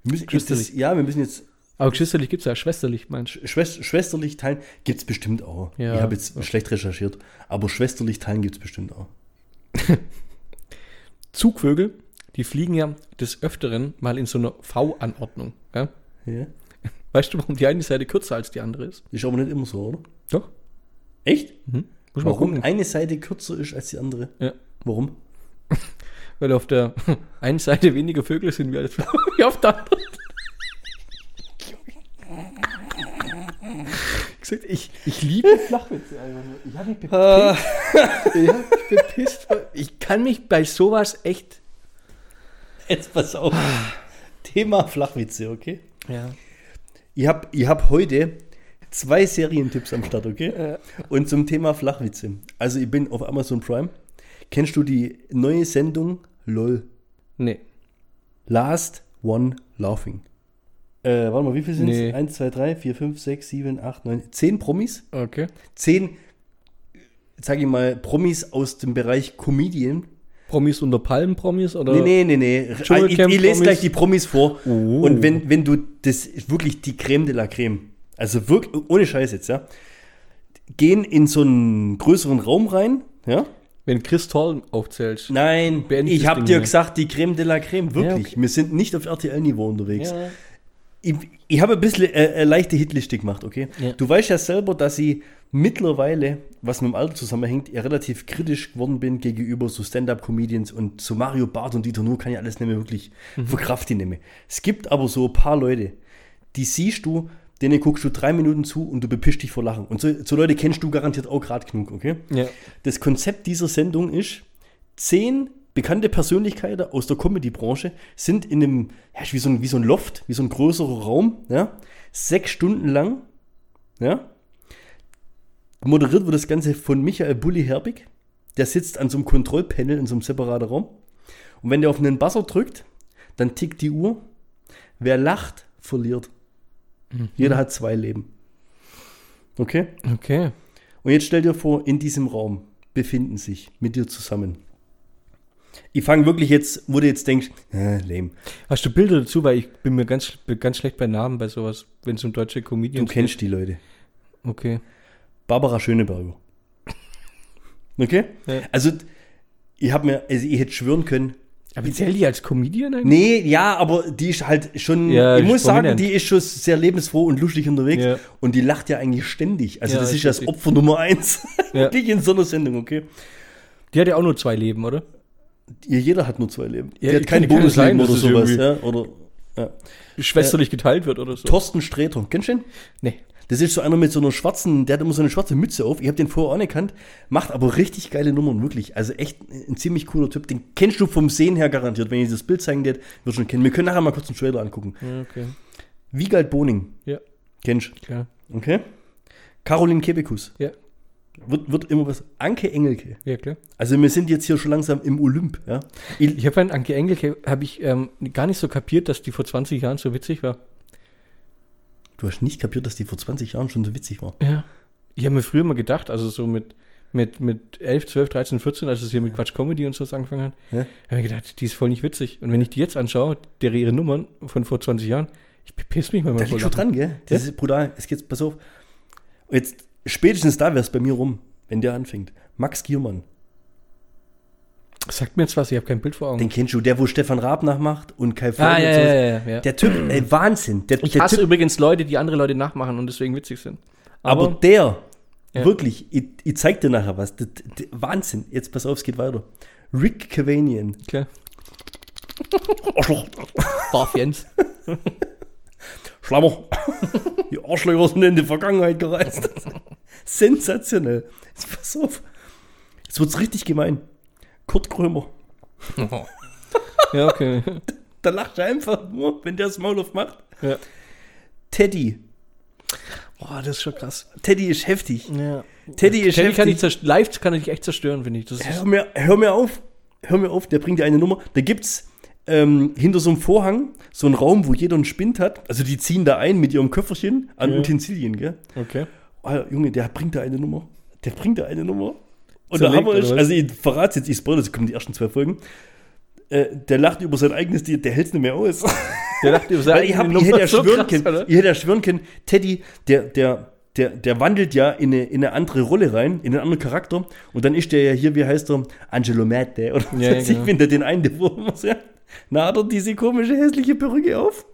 Wir müssen jetzt das, ja, wir müssen jetzt Aber geschwisterlich gibt es ja schwesterlich, meinst du? Schwest schwesterlich teilen. Gibt es bestimmt auch. Ja. Ich habe jetzt schlecht recherchiert, aber schwesterlich teilen gibt es bestimmt auch. Zugvögel, die fliegen ja des Öfteren mal in so einer V-Anordnung. Ja? Ja. Weißt du, warum die eine Seite kürzer als die andere ist? Ist aber nicht immer so, oder? Doch. Echt? Mhm. Muss Warum eine Seite kürzer ist als die andere? Ja. Warum? Weil auf der einen Seite weniger Vögel sind wie, als wie auf der anderen. Ich, ich, ich liebe Flachwitze einfach nur. Ich habe mich bepisst. Ah. ich hab mich bepisst. Ich kann mich bei sowas echt. Jetzt pass auf. Thema Flachwitze, okay? Ja. Ich habe ich hab heute zwei Serientipps am Start, okay? Ja. Und zum Thema Flachwitze. Also ich bin auf Amazon Prime. Kennst du die neue Sendung LOL? Nee. Last One Laughing. Äh, warte mal, wie viele sind es? Nee. 1, 2, 3, 4, 5, 6, 7, 8, 9, 10 Promis? Okay. 10, sag ich mal, Promis aus dem Bereich Comedian. Promis unter Palmen Promis oder? Nee, nee, nee, nee. Ich, Dschungelcamp ich lese gleich die Promis vor. Oh. Und wenn, wenn du, das ist wirklich die Creme de la Creme. Also wirklich, ohne Scheiß jetzt, ja. Gehen in so einen größeren Raum rein, ja. Wenn Chris Toll aufzählst. Nein, ich habe dir gesagt, die Creme de la Creme, wirklich. okay. Wir sind nicht auf RTL-Niveau unterwegs. Ja. Ich, ich habe ein bisschen äh, äh, leichte Hitliste gemacht, okay? Ja. Du weißt ja selber, dass ich mittlerweile, was mit dem Alter zusammenhängt, ja relativ kritisch geworden bin gegenüber so Stand-Up-Comedians und so Mario Barth und Dieter Nuhr kann ich alles nicht mehr wirklich Mhm. verkraften. Nicht mehr. Es gibt aber so ein paar Leute, die siehst du, denen guckst du drei Minuten zu und du bepischst dich vor Lachen. Und so, so Leute kennst du garantiert auch gerade genug, okay? Ja. Das Konzept dieser Sendung ist, zehn bekannte Persönlichkeiten aus der Comedy-Branche sind in einem, ja, wie so ein, wie so ein Loft, wie so ein größerer Raum, ja, sechs Stunden lang, ja. Moderiert wird das Ganze von Michael Bulli Herbig. Der sitzt an so einem Kontrollpanel in so einem separaten Raum. Und wenn der auf einen Buzzer drückt, dann tickt die Uhr. Wer lacht, verliert. Jeder hat zwei Leben. Okay? Okay. Und jetzt stell dir vor, in diesem Raum befinden sich mit dir zusammen. Ich fange wirklich jetzt, wo du jetzt denkst, äh, lame. Hast du Bilder dazu? Weil ich bin mir ganz, ganz schlecht bei Namen bei sowas, wenn es um deutsche Du Comedians kennst die Leute. geht. Okay. Barbara Schöneberger. Okay? Ja. Also, ich habe mir, also ich hätte schwören können, Aber zählt die als Comedian eigentlich? nee, ja, aber die ist halt schon, Ja, ich muss sagen, prominent. die ist schon sehr lebensfroh und lustig unterwegs Ja. und die lacht ja eigentlich ständig. Also, das ist das. Opfer Nummer eins. Ja. In so einer Sendung, okay? Die hat ja auch nur zwei Leben, oder? Jeder hat nur zwei Leben. Ja, die hat kein kann- kann es sein, Bonusleben oder sowas, ja? Oder, ja. Schwesterlich geteilt wird oder so. Thorsten Sträter, kennst du den? Nee. Das ist so einer mit so einer schwarzen, der hat immer so eine schwarze Mütze auf. Ich habe den vorher auch nicht gekannt, macht aber richtig geile Nummern, wirklich. Also echt ein ziemlich cooler Typ. Den kennst du vom Sehen her garantiert. Wenn ich das Bild zeigen dir, wirst du schon kennen. Wir können nachher mal kurz einen Trailer angucken. Ja, okay. Wiegald Boning, Ja, kennst klar. du? Okay. Caroline Kebekus. Ja, Wird, wird immer was. Anke Engelke. ja klar. Also wir sind jetzt hier schon langsam im Olymp, ja. Ich, Ich habe an Anke Engelke habe ich ähm, gar nicht so kapiert, dass die vor 20 Jahren so witzig war. du hast nicht kapiert, dass die vor 20 Jahren schon so witzig war. Ja. Ich habe mir früher mal gedacht, also so mit, mit, mit 11, 12, 13, 14, als es hier mit Quatsch Comedy und so angefangen hat, Ja. habe ich gedacht, die ist voll nicht witzig. Und wenn ich die jetzt anschaue, der ihre Nummern von vor 20 Jahren, ich bepiss mich Da manchmal liegt schon dran, gell? Das ist brutal. Es geht, pass auf. Und jetzt, spätestens da wäre es bei mir rum, wenn der anfängt. Max Giermann. Sagt mir jetzt was, ich habe kein Bild vor Augen. Den kennst du, der, wo Stefan Raab nachmacht und Kai ah, Flöten ja, und ja, ja. Der Typ, ey, Wahnsinn. Der, Ich der hasse typ, übrigens Leute, die andere Leute nachmachen und deswegen witzig sind. aber, Aber, der, wirklich, ich, ich zeig dir nachher was. Der, der, Wahnsinn. Jetzt pass auf, es geht weiter. Rick Cavanian. klar. Arschloch. Barf Jens. Schlammer. Die Arschlöcher sind in die Vergangenheit gereist. Sensationell. Jetzt pass auf. Jetzt wird's richtig gemein. Kurt Krömer. ja, okay. Da lacht er einfach nur, wenn der das Maul aufmacht. ja. Teddy. Boah, das ist schon krass. Teddy ist heftig. Ja. Teddy ist Teddy kann ich heftig. zerst- live kann dich echt zerstören, finde ich. Hör mir, hör mir auf. Hör mir auf, der bringt dir eine Nummer. Da gibt's ähm, hinter so einem Vorhang so einen Raum, wo jeder einen Spind hat. Also die ziehen da ein mit ihrem Köfferchen an Ja. Utensilien, gell? okay. Oh, Junge, der bringt da eine Nummer. Der bringt da eine Nummer. Und Zerlegt, Hammer oder ist, was? also ich verrate jetzt, ich spoilere, es kommen die ersten zwei Folgen. Äh, der lacht über sein eigenes, der, der hält es nicht mehr aus. Der dachte, Weil ich, hab, ich hätte ja schwören können, oder? ich hätte ja schwören können, Teddy, der, der, der, der wandelt ja in eine, in eine andere Rolle rein, in einen anderen Charakter. Und dann ist der ja hier, wie heißt er, Angelo Mette oder Ja, ja, ich, genau. der den einen, der muss ja, na hat er diese komische, hässliche Perücke auf.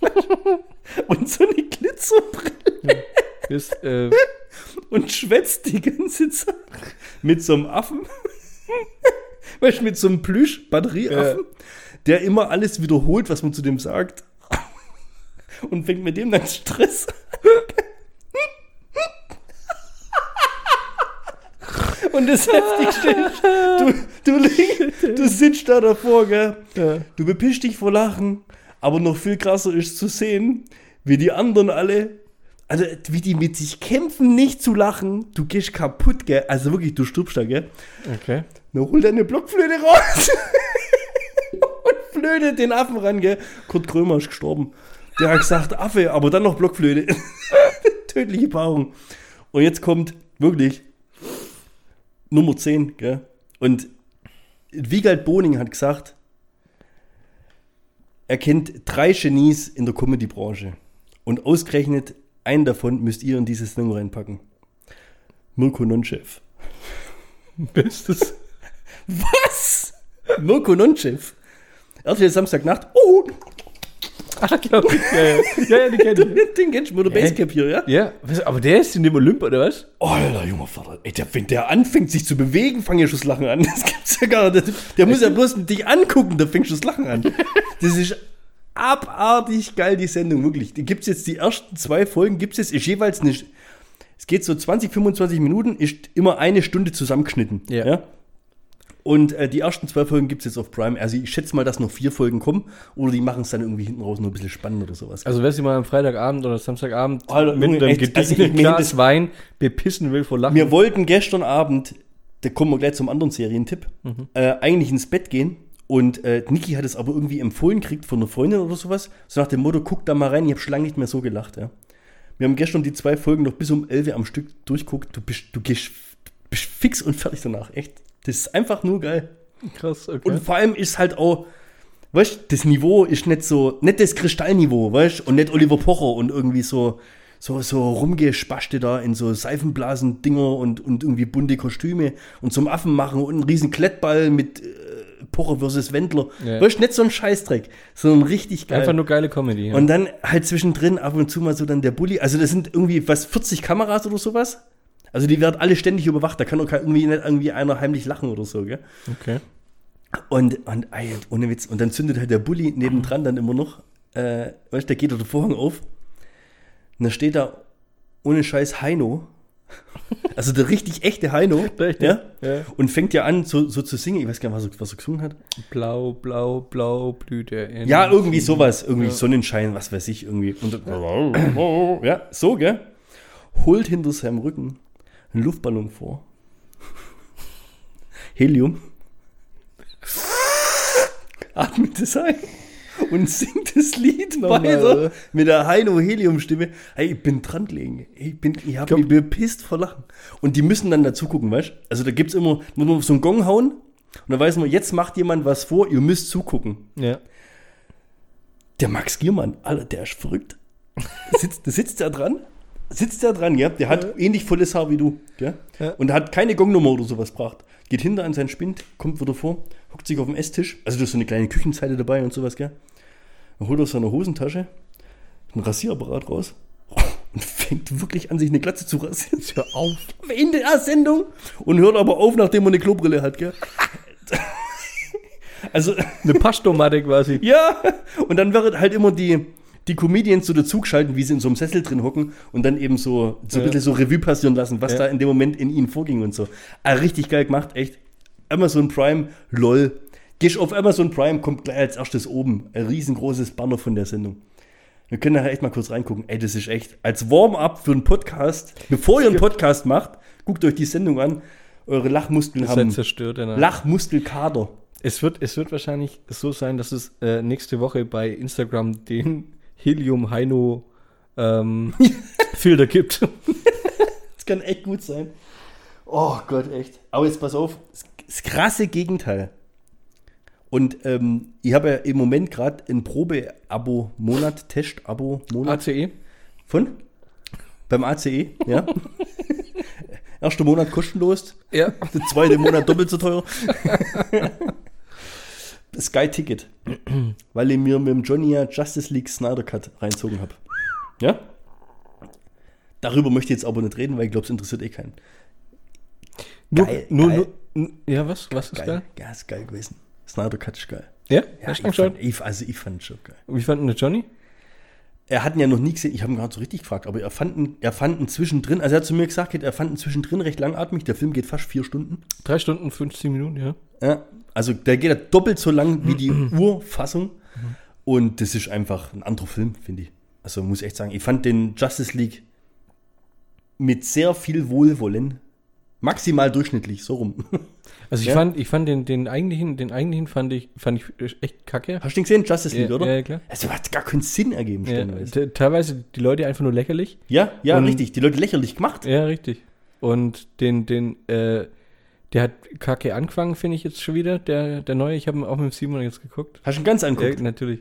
und so eine Glitzerbrille Ist, äh, und schwätzt die ganze Zeit mit so einem Affen. weißt du, mit so einem Plüsch-Batterieaffen, der immer alles wiederholt, was man zu dem sagt. Und fängt mit dem dann Stress Und das Heftigste ist, du, du, du sitzt da davor, gell? Du bepischst dich vor Lachen, aber noch viel krasser ist zu sehen, wie die anderen alle, also wie die mit sich kämpfen, nicht zu lachen. Du gehst kaputt, gell? Also wirklich, du stirbst da, gell? okay. Dann holt er eine Blockflöte raus und flötet den Affen ran, gell? Kurt Krömer ist gestorben. Der hat gesagt, Affe, aber dann noch Blockflöte. Tödliche Paarung. Und jetzt kommt wirklich Nummer 10, gell? Und Wiegald Boning hat gesagt, er kennt drei Genies in der Comedy-Branche. Und ausgerechnet einen davon müsst ihr in dieses Ding reinpacken. Mirko Nonchef. Bestes. Was? Mirko Nonchef. RTL Samstagnacht. Oh, Ich. Ja, ja, ja, ja die kenn ich. den kennst du der Hä? Basecap hier, ja? Ja, was, aber der ist in dem Olymp, oder was? Alter, junger Vater. Ey, der, wenn der anfängt, sich zu bewegen, fang ich schon das Lachen an. Das gibt's ja gar nicht. Der muss ja bloß dich angucken, da fängst du das Lachen an. Das ist abartig geil, die Sendung, wirklich. Die gibt's jetzt, die ersten zwei Folgen gibt's jetzt, ist jeweils nicht. Es geht so 20, 25 Minuten, ist immer eine Stunde zusammengeschnitten. Ja. Und äh, die ersten zwei Folgen gibt's jetzt auf Prime. Also ich schätze mal, dass noch vier Folgen kommen. Oder die machen es dann irgendwie hinten raus noch ein bisschen spannend oder sowas. Also wer sich mal am Freitagabend oder Samstagabend Alter, mit Junge, einem echt, also ich- Glas das- Wein bepissen will vor Lachen. Wir wollten gestern Abend, da kommen wir gleich zum anderen Serientipp, Mhm. äh, eigentlich ins Bett gehen. Und äh, Niki hat es aber irgendwie empfohlen gekriegt von einer Freundin oder sowas. So nach dem Motto, guck da mal rein, ich habe schon lange nicht mehr so gelacht. Ja. Wir haben gestern die zwei Folgen noch bis um 11 Uhr am Stück durchguckt. Du bist, du gehst, du bist fix und fertig danach. Echt. Das ist einfach nur geil. Krass, okay. Und vor allem ist halt auch, weißt du, das Niveau ist nicht so, nicht das Kristallniveau, weißt du, und nicht Oliver Pocher und irgendwie so, so, so rumgespasste da in so Seifenblasen-Dinger und, und irgendwie bunte Kostüme und zum Affen machen und einen riesen Klettball mit äh, Pocher versus Wendler. Ja. Weißt du, nicht so ein Scheißdreck, sondern richtig geil. Einfach nur geile Comedy. Ja. Und dann halt zwischendrin ab und zu mal so dann der Bulli. Also das sind irgendwie was 40 Kameras oder sowas. Also die werden alle ständig überwacht. Da kann doch irgendwie nicht irgendwie einer heimlich lachen oder so, gell? okay. Und, und ey, ohne Witz. Und dann zündet halt der Bulli nebendran dann immer noch. Äh, weißt du, da geht der Vorhang auf. Und da steht da ohne Scheiß Heino. Also der richtig echte Heino. Echte, ja? ja. Und fängt ja an, so, so zu singen. Ich weiß gar nicht, was er, was er gesungen hat. Blau, blau, blau blüht in. Ja, irgendwie sowas. Irgendwie Sonnenschein, was weiß ich, irgendwie. Und, ja, so, gell? Holt hinter seinem Rücken einen Luftballon vor. Helium. Atmet es ein und singt das Lied weiter mit der Heino-Helium-Stimme. Hey, ich bin dran gelegen. Ich, bin, ich habe mich bepisst vor Lachen. Und die müssen dann dazu gucken, weißt du? Also da gibt es immer, muss man auf so einen Gong hauen und dann weiß man, jetzt macht jemand was vor, ihr müsst zugucken. Ja. Der Max Giermann, Alter, der ist verrückt. Da sitzt, da sitzt der dran, sitzt der dran, ja. Der hat ähnlich volles Haar wie du, ja. Ja. Und hat keine Gongnummer oder sowas gebracht. Geht hinter an seinen Spind, kommt wieder vor, hockt sich auf den Esstisch. Also da ist so eine kleine Küchenzeile dabei und sowas, gell. Dann holt aus seiner Hosentasche einen Rasierapparat raus und fängt wirklich an, sich eine Glatze zu rasieren. Hör auf. In der Sendung. Und hört aber auf, nachdem er eine Klobrille hat, gell. Also, Eine Paschtomate quasi. ja, und dann wird halt immer die, die Comedians so dazugeschalten, wie sie in so einem Sessel drin hocken und dann eben so, so ein Ja. bisschen so Revue passieren lassen, was Ja. da in dem Moment in ihnen vorging und so. Ah, richtig geil gemacht, echt. Amazon Prime, lol. Gehst auf Amazon Prime, kommt gleich als erstes oben. Ein riesengroßes Banner von der Sendung. Wir können da echt mal kurz reingucken. Ey, das ist echt, als Warm-up für einen Podcast, bevor ihr einen Podcast macht, guckt euch die Sendung an. Eure Lachmuskeln Das haben zerstört. danach. Lachmuskelkader. Es wird, es wird wahrscheinlich so sein, dass es äh, nächste Woche bei Instagram den Helium Heino ähm, Filter gibt. Das kann echt gut sein. Oh Gott, echt. Aber jetzt pass auf, das, krasse Gegenteil. Und ähm, ich habe ja im Moment gerade ein Probe-Abo-Monat, Test-Abo-Monat ACE? von. beim ACE, ja. Erster Monat kostenlos, Ja. der zweite Monat doppelt so teuer. Sky Ticket, weil ich mir mit dem Johnny ja Justice League Snyder Cut reinzogen habe. Ja? Darüber möchte ich jetzt aber nicht reden, weil ich glaube, es interessiert eh keinen. Geil, nur, geil. nur, ja, was? Was ist geil? Geil. Ja, ist geil gewesen. Snyder Cut ist geil. Ja? Ja, ich fand, ich, also ich fand es schon geil. Wie fanden der Johnny? Er hat ihn ja noch nie gesehen, ich habe ihn gerade so richtig gefragt, aber er fand, ihn, er fand ihn zwischendrin, also er hat zu mir gesagt, er fand ihn zwischendrin recht langatmig. Der Film geht fast vier Stunden. Drei Stunden, 15 Minuten, ja. Ja, also der geht ja doppelt so lang wie die Urfassung. Und das ist einfach ein anderer Film, finde ich. Also muss ich echt sagen, ich fand den Justice League mit sehr viel Wohlwollen maximal durchschnittlich, so rum. Also ich Ja? fand, ich fand den, den eigentlichen, den eigentlichen fand ich, fand ich echt kacke. Hast du den gesehen, Justice League, Ja, oder? ja, klar. Also hat gar keinen Sinn ergeben, Ja, teilweise die Leute einfach nur lächerlich. Ja, ja, Und- richtig. Die Leute lächerlich gemacht. Ja, richtig. Und den, den, äh, der hat kacke angefangen, finde ich jetzt schon wieder, der, der neue. Ich habe ihn auch mit Simon jetzt geguckt. Hast du ihn ganz Ja, angeguckt? natürlich.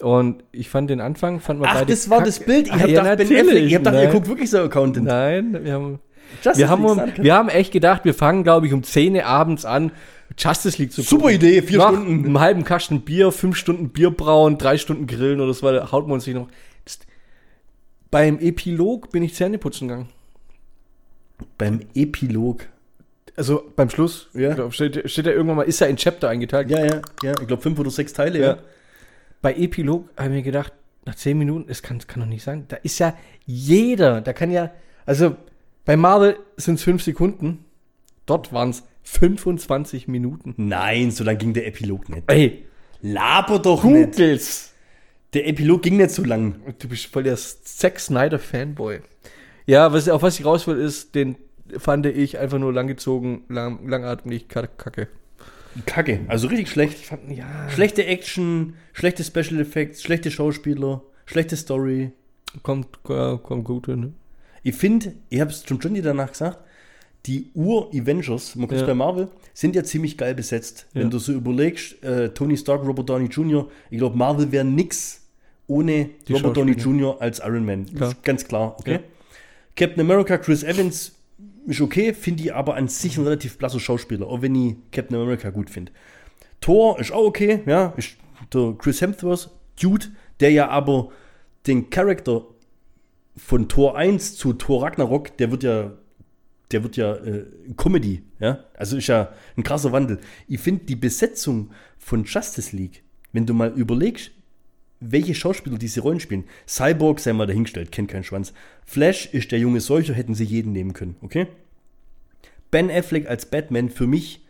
Und ich fand den Anfang, fand man Ach, das war kacke. das Bild. Ich Ah, habe ja, gedacht, Ben natürlich. Affleck, ich hab gedacht, ihr guckt wirklich so Accountant. Nein, wir haben, wir, haben, um, wir haben echt gedacht, wir fangen, glaube ich, um 10 Uhr abends an, Justice League zu Super Idee, vier Nach Stunden. einem halben Kasten Bier, fünf Stunden Bier brauen, drei Stunden grillen oder so weiter, haut man sich noch. Das, beim Epilog bin ich Zähne putzen gegangen. Beim Epilog. Also beim Schluss Ja. da steht, steht da irgendwann mal, ist ja in Chapter eingeteilt. Ja, ja, ja. Ich glaube fünf oder sechs Teile, Ja. ja. Bei Epilog habe ich mir gedacht, nach zehn Minuten, das kann, kann doch nicht sein. Da ist ja jeder, da kann ja, also bei Marvel sind es fünf Sekunden, dort waren es 25 Minuten. Nein, so lang ging der Epilog nicht. Ey, Laber doch nicht. Googles! Der Epilog ging nicht so lang. Du bist voll der Zack Snyder Fanboy. Ja, was, auf was ich raus will, ist, den fand ich einfach nur langgezogen, lang, langatmig, kack- kacke. Kacke, also richtig schlecht. Fand, ja, Schlechte Action, schlechte Special Effects, schlechte Schauspieler, schlechte Story. kommt, äh, kommt gut hin. Ich finde, ich habe es schon Johnny danach gesagt, die Ur-Avengers, man kommt Ja. bei Marvel, sind ja ziemlich geil besetzt. Ja. Wenn du so überlegst, äh, Tony Stark, Robert Downey Jr., ich glaube, Marvel wäre nix ohne Die Robert Downey. Jr. als Iron Man. Klar. Ganz klar, okay? Ja. Captain America, Chris Evans ist okay, finde ich aber an sich ein relativ blasser Schauspieler, auch wenn ich Captain America gut finde. Thor ist auch okay, ja, ist der Chris Hemsworth, Dude, der ja aber den Charakter von Tor 1 zu Tor Ragnarok, der wird ja, der wird ja äh, Comedy, ja, also ist ja ein krasser Wandel. Ich finde die Besetzung von Justice League, wenn du mal überlegst, welche Schauspieler diese Rollen spielen. Cyborg, sei mal dahingestellt, kennt keinen Schwanz. Flash ist der junge Seucher, hätten sie jeden nehmen können, okay? Ben Affleck als Batman, für mich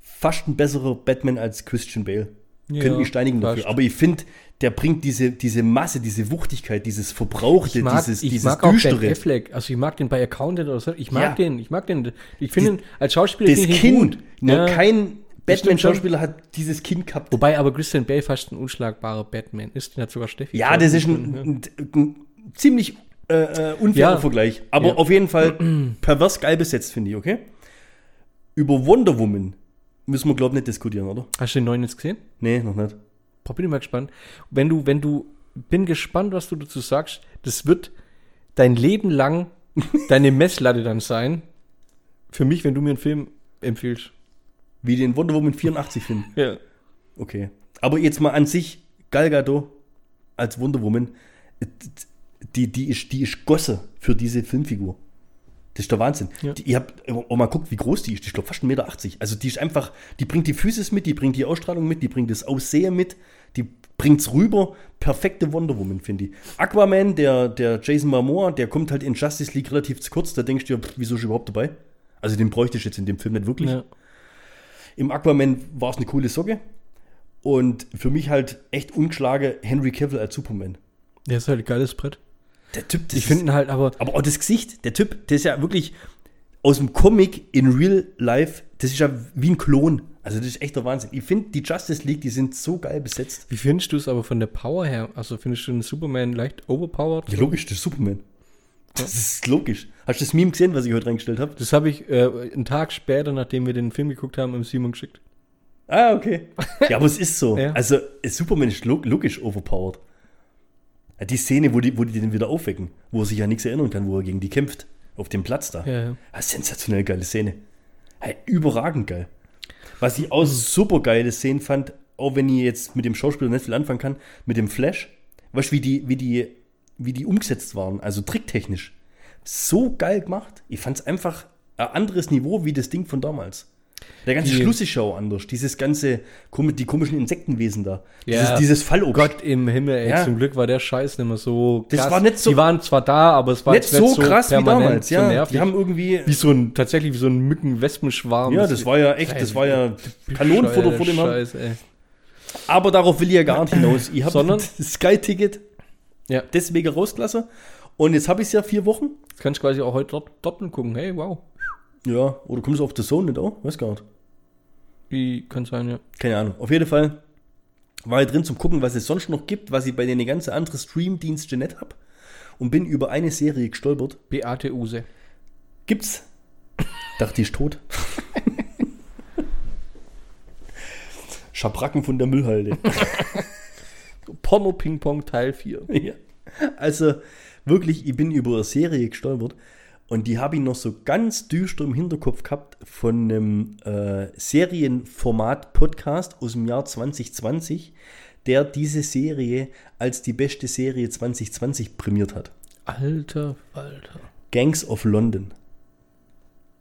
fast ein besserer Batman als Christian Bale. Ja, Könnte mich steinigen dafür. Aber ich finde, der bringt diese, diese Masse, diese Wuchtigkeit, dieses Verbrauchte, Ich mag, dieses, ich dieses mag auch Ben Düstere. Affleck. Also ich mag den bei Accountant oder so. Ich mag Ja. den. Ich mag den. Ich finde ihn als Schauspieler Das Kind, gut. nur Ja. kein. Batman-Schauspieler hat dieses Kind gehabt. Wobei aber Christian Bale fast ein unschlagbarer Batman ist. Den hat sogar Steffi. Ja, das ist ein, ein, ein ziemlich äh, äh, unfairer. Vergleich. Aber auf jeden Fall pervers geil besetzt, finde ich, okay? Über Wonder Woman müssen wir, glaube ich, nicht diskutieren, oder? Hast du den neuen jetzt gesehen? Nee, noch nicht. Boah, bin ich mal gespannt. Wenn du, wenn du, bin gespannt, was du dazu sagst. Das wird dein Leben lang deine Messlatte dann sein. Für mich, wenn du mir einen Film empfiehlst. Wie den Wonder Woman 84 Film. Ja. Okay. Aber jetzt mal an sich, Gal Gadot als Wonder Woman, die, die, ist, die ist Gosse für diese Filmfigur. Das ist der Wahnsinn. Ja. Die, ihr habt auch mal guckt, wie groß die ist. Ich glaube fast 1,80 Meter. Also die ist einfach, die bringt die Physis mit, die bringt die Ausstrahlung mit, die bringt das Aussehen mit, die bringt's rüber. Perfekte Wonder Woman, finde ich. Aquaman, der, der Jason Momoa, der kommt halt in Justice League relativ zu kurz. Da denkst du dir, pff, wieso ist er überhaupt dabei? Also den bräuchte ich jetzt in dem Film nicht wirklich. ja. Im Aquaman war es eine coole Socke. Und für mich halt echt ungeschlagen Henry Cavill als Superman. Der ist halt ein geiles Brett. Der Typ, das Ich finde ihn halt aber. aber auch das Gesicht, der Typ, der ist ja wirklich aus dem Comic in Real Life, das ist ja wie ein Klon. Also das ist echt der Wahnsinn. Ich finde, die Justice League, die sind so geil besetzt. Wie findest du es aber von der Power her? Also findest du den Superman leicht overpowered? Ja, logisch, das ist Superman. Das ist logisch. Hast du das Meme gesehen, was ich heute reingestellt habe? Das habe ich äh, einen Tag später, nachdem wir den Film geguckt haben, im Simon geschickt. Ah, okay. Ja, aber es ist so. Ja. Also, Superman ist log logisch overpowered. Ja, Die Szene, wo die, wo die den wieder aufwecken, wo er sich ja nichts erinnern kann, wo er gegen die kämpft. Auf dem Platz da. Ja, ja. Ja, sensationell geile Szene. Hey, überragend geil. Was ich auch super geile Szene fand, auch wenn ich jetzt mit dem Schauspieler nicht viel anfangen kann, mit dem Flash, weißt du, wie die, wie die, wie die umgesetzt waren, also tricktechnisch. So geil gemacht. Ich fand es einfach ein anderes Niveau wie das Ding von damals. Der ganze Die- Schluss ist auch anders. Dieses ganze, die komischen Insektenwesen da. Ja. Dieses, dieses Fallobst. Gott im Himmel, ey, Ja. zum Glück war der Scheiß nicht mehr so Das war nicht so- Die waren zwar da, aber es war nicht jetzt so krass wie damals, so ja. nervig. die haben irgendwie. wie so ein, tatsächlich wie so ein Mücken-Wespenschwarm. Ja, das war ja echt, das war ja Kanonenfutter vor dem. Scheiß, ey. Aber darauf will ich ja gar nicht hinaus. Ich habe Sondern? das Sky-Ticket Ja. deswegen rausgelassen. Und jetzt habe ich es ja vier Wochen. Jetzt kannst du quasi auch heute dort, doppelt gucken. Hey, wow. Ja, oder kommst du auf The Zone nicht auch? Weiß gar nicht. Wie kann sein, ja. Keine Ahnung. Auf jeden Fall war ich drin zum gucken, was es sonst noch gibt, was ich bei den ganzen anderen Stream-Diensten nicht habe. Und bin über eine Serie gestolpert. Beate Use. Gibt's? Dachte, die ist tot. Schabracken von der Müllhalde. Porno Ping Pong Teil 4. Ja. Also wirklich, ich bin über eine Serie gestolpert und die habe ich noch so ganz düster im Hinterkopf gehabt von einem äh, Serienformat-Podcast aus dem Jahr 2020, der diese Serie als die beste Serie 2020 prämiert hat. Alter Falter. Gangs of London.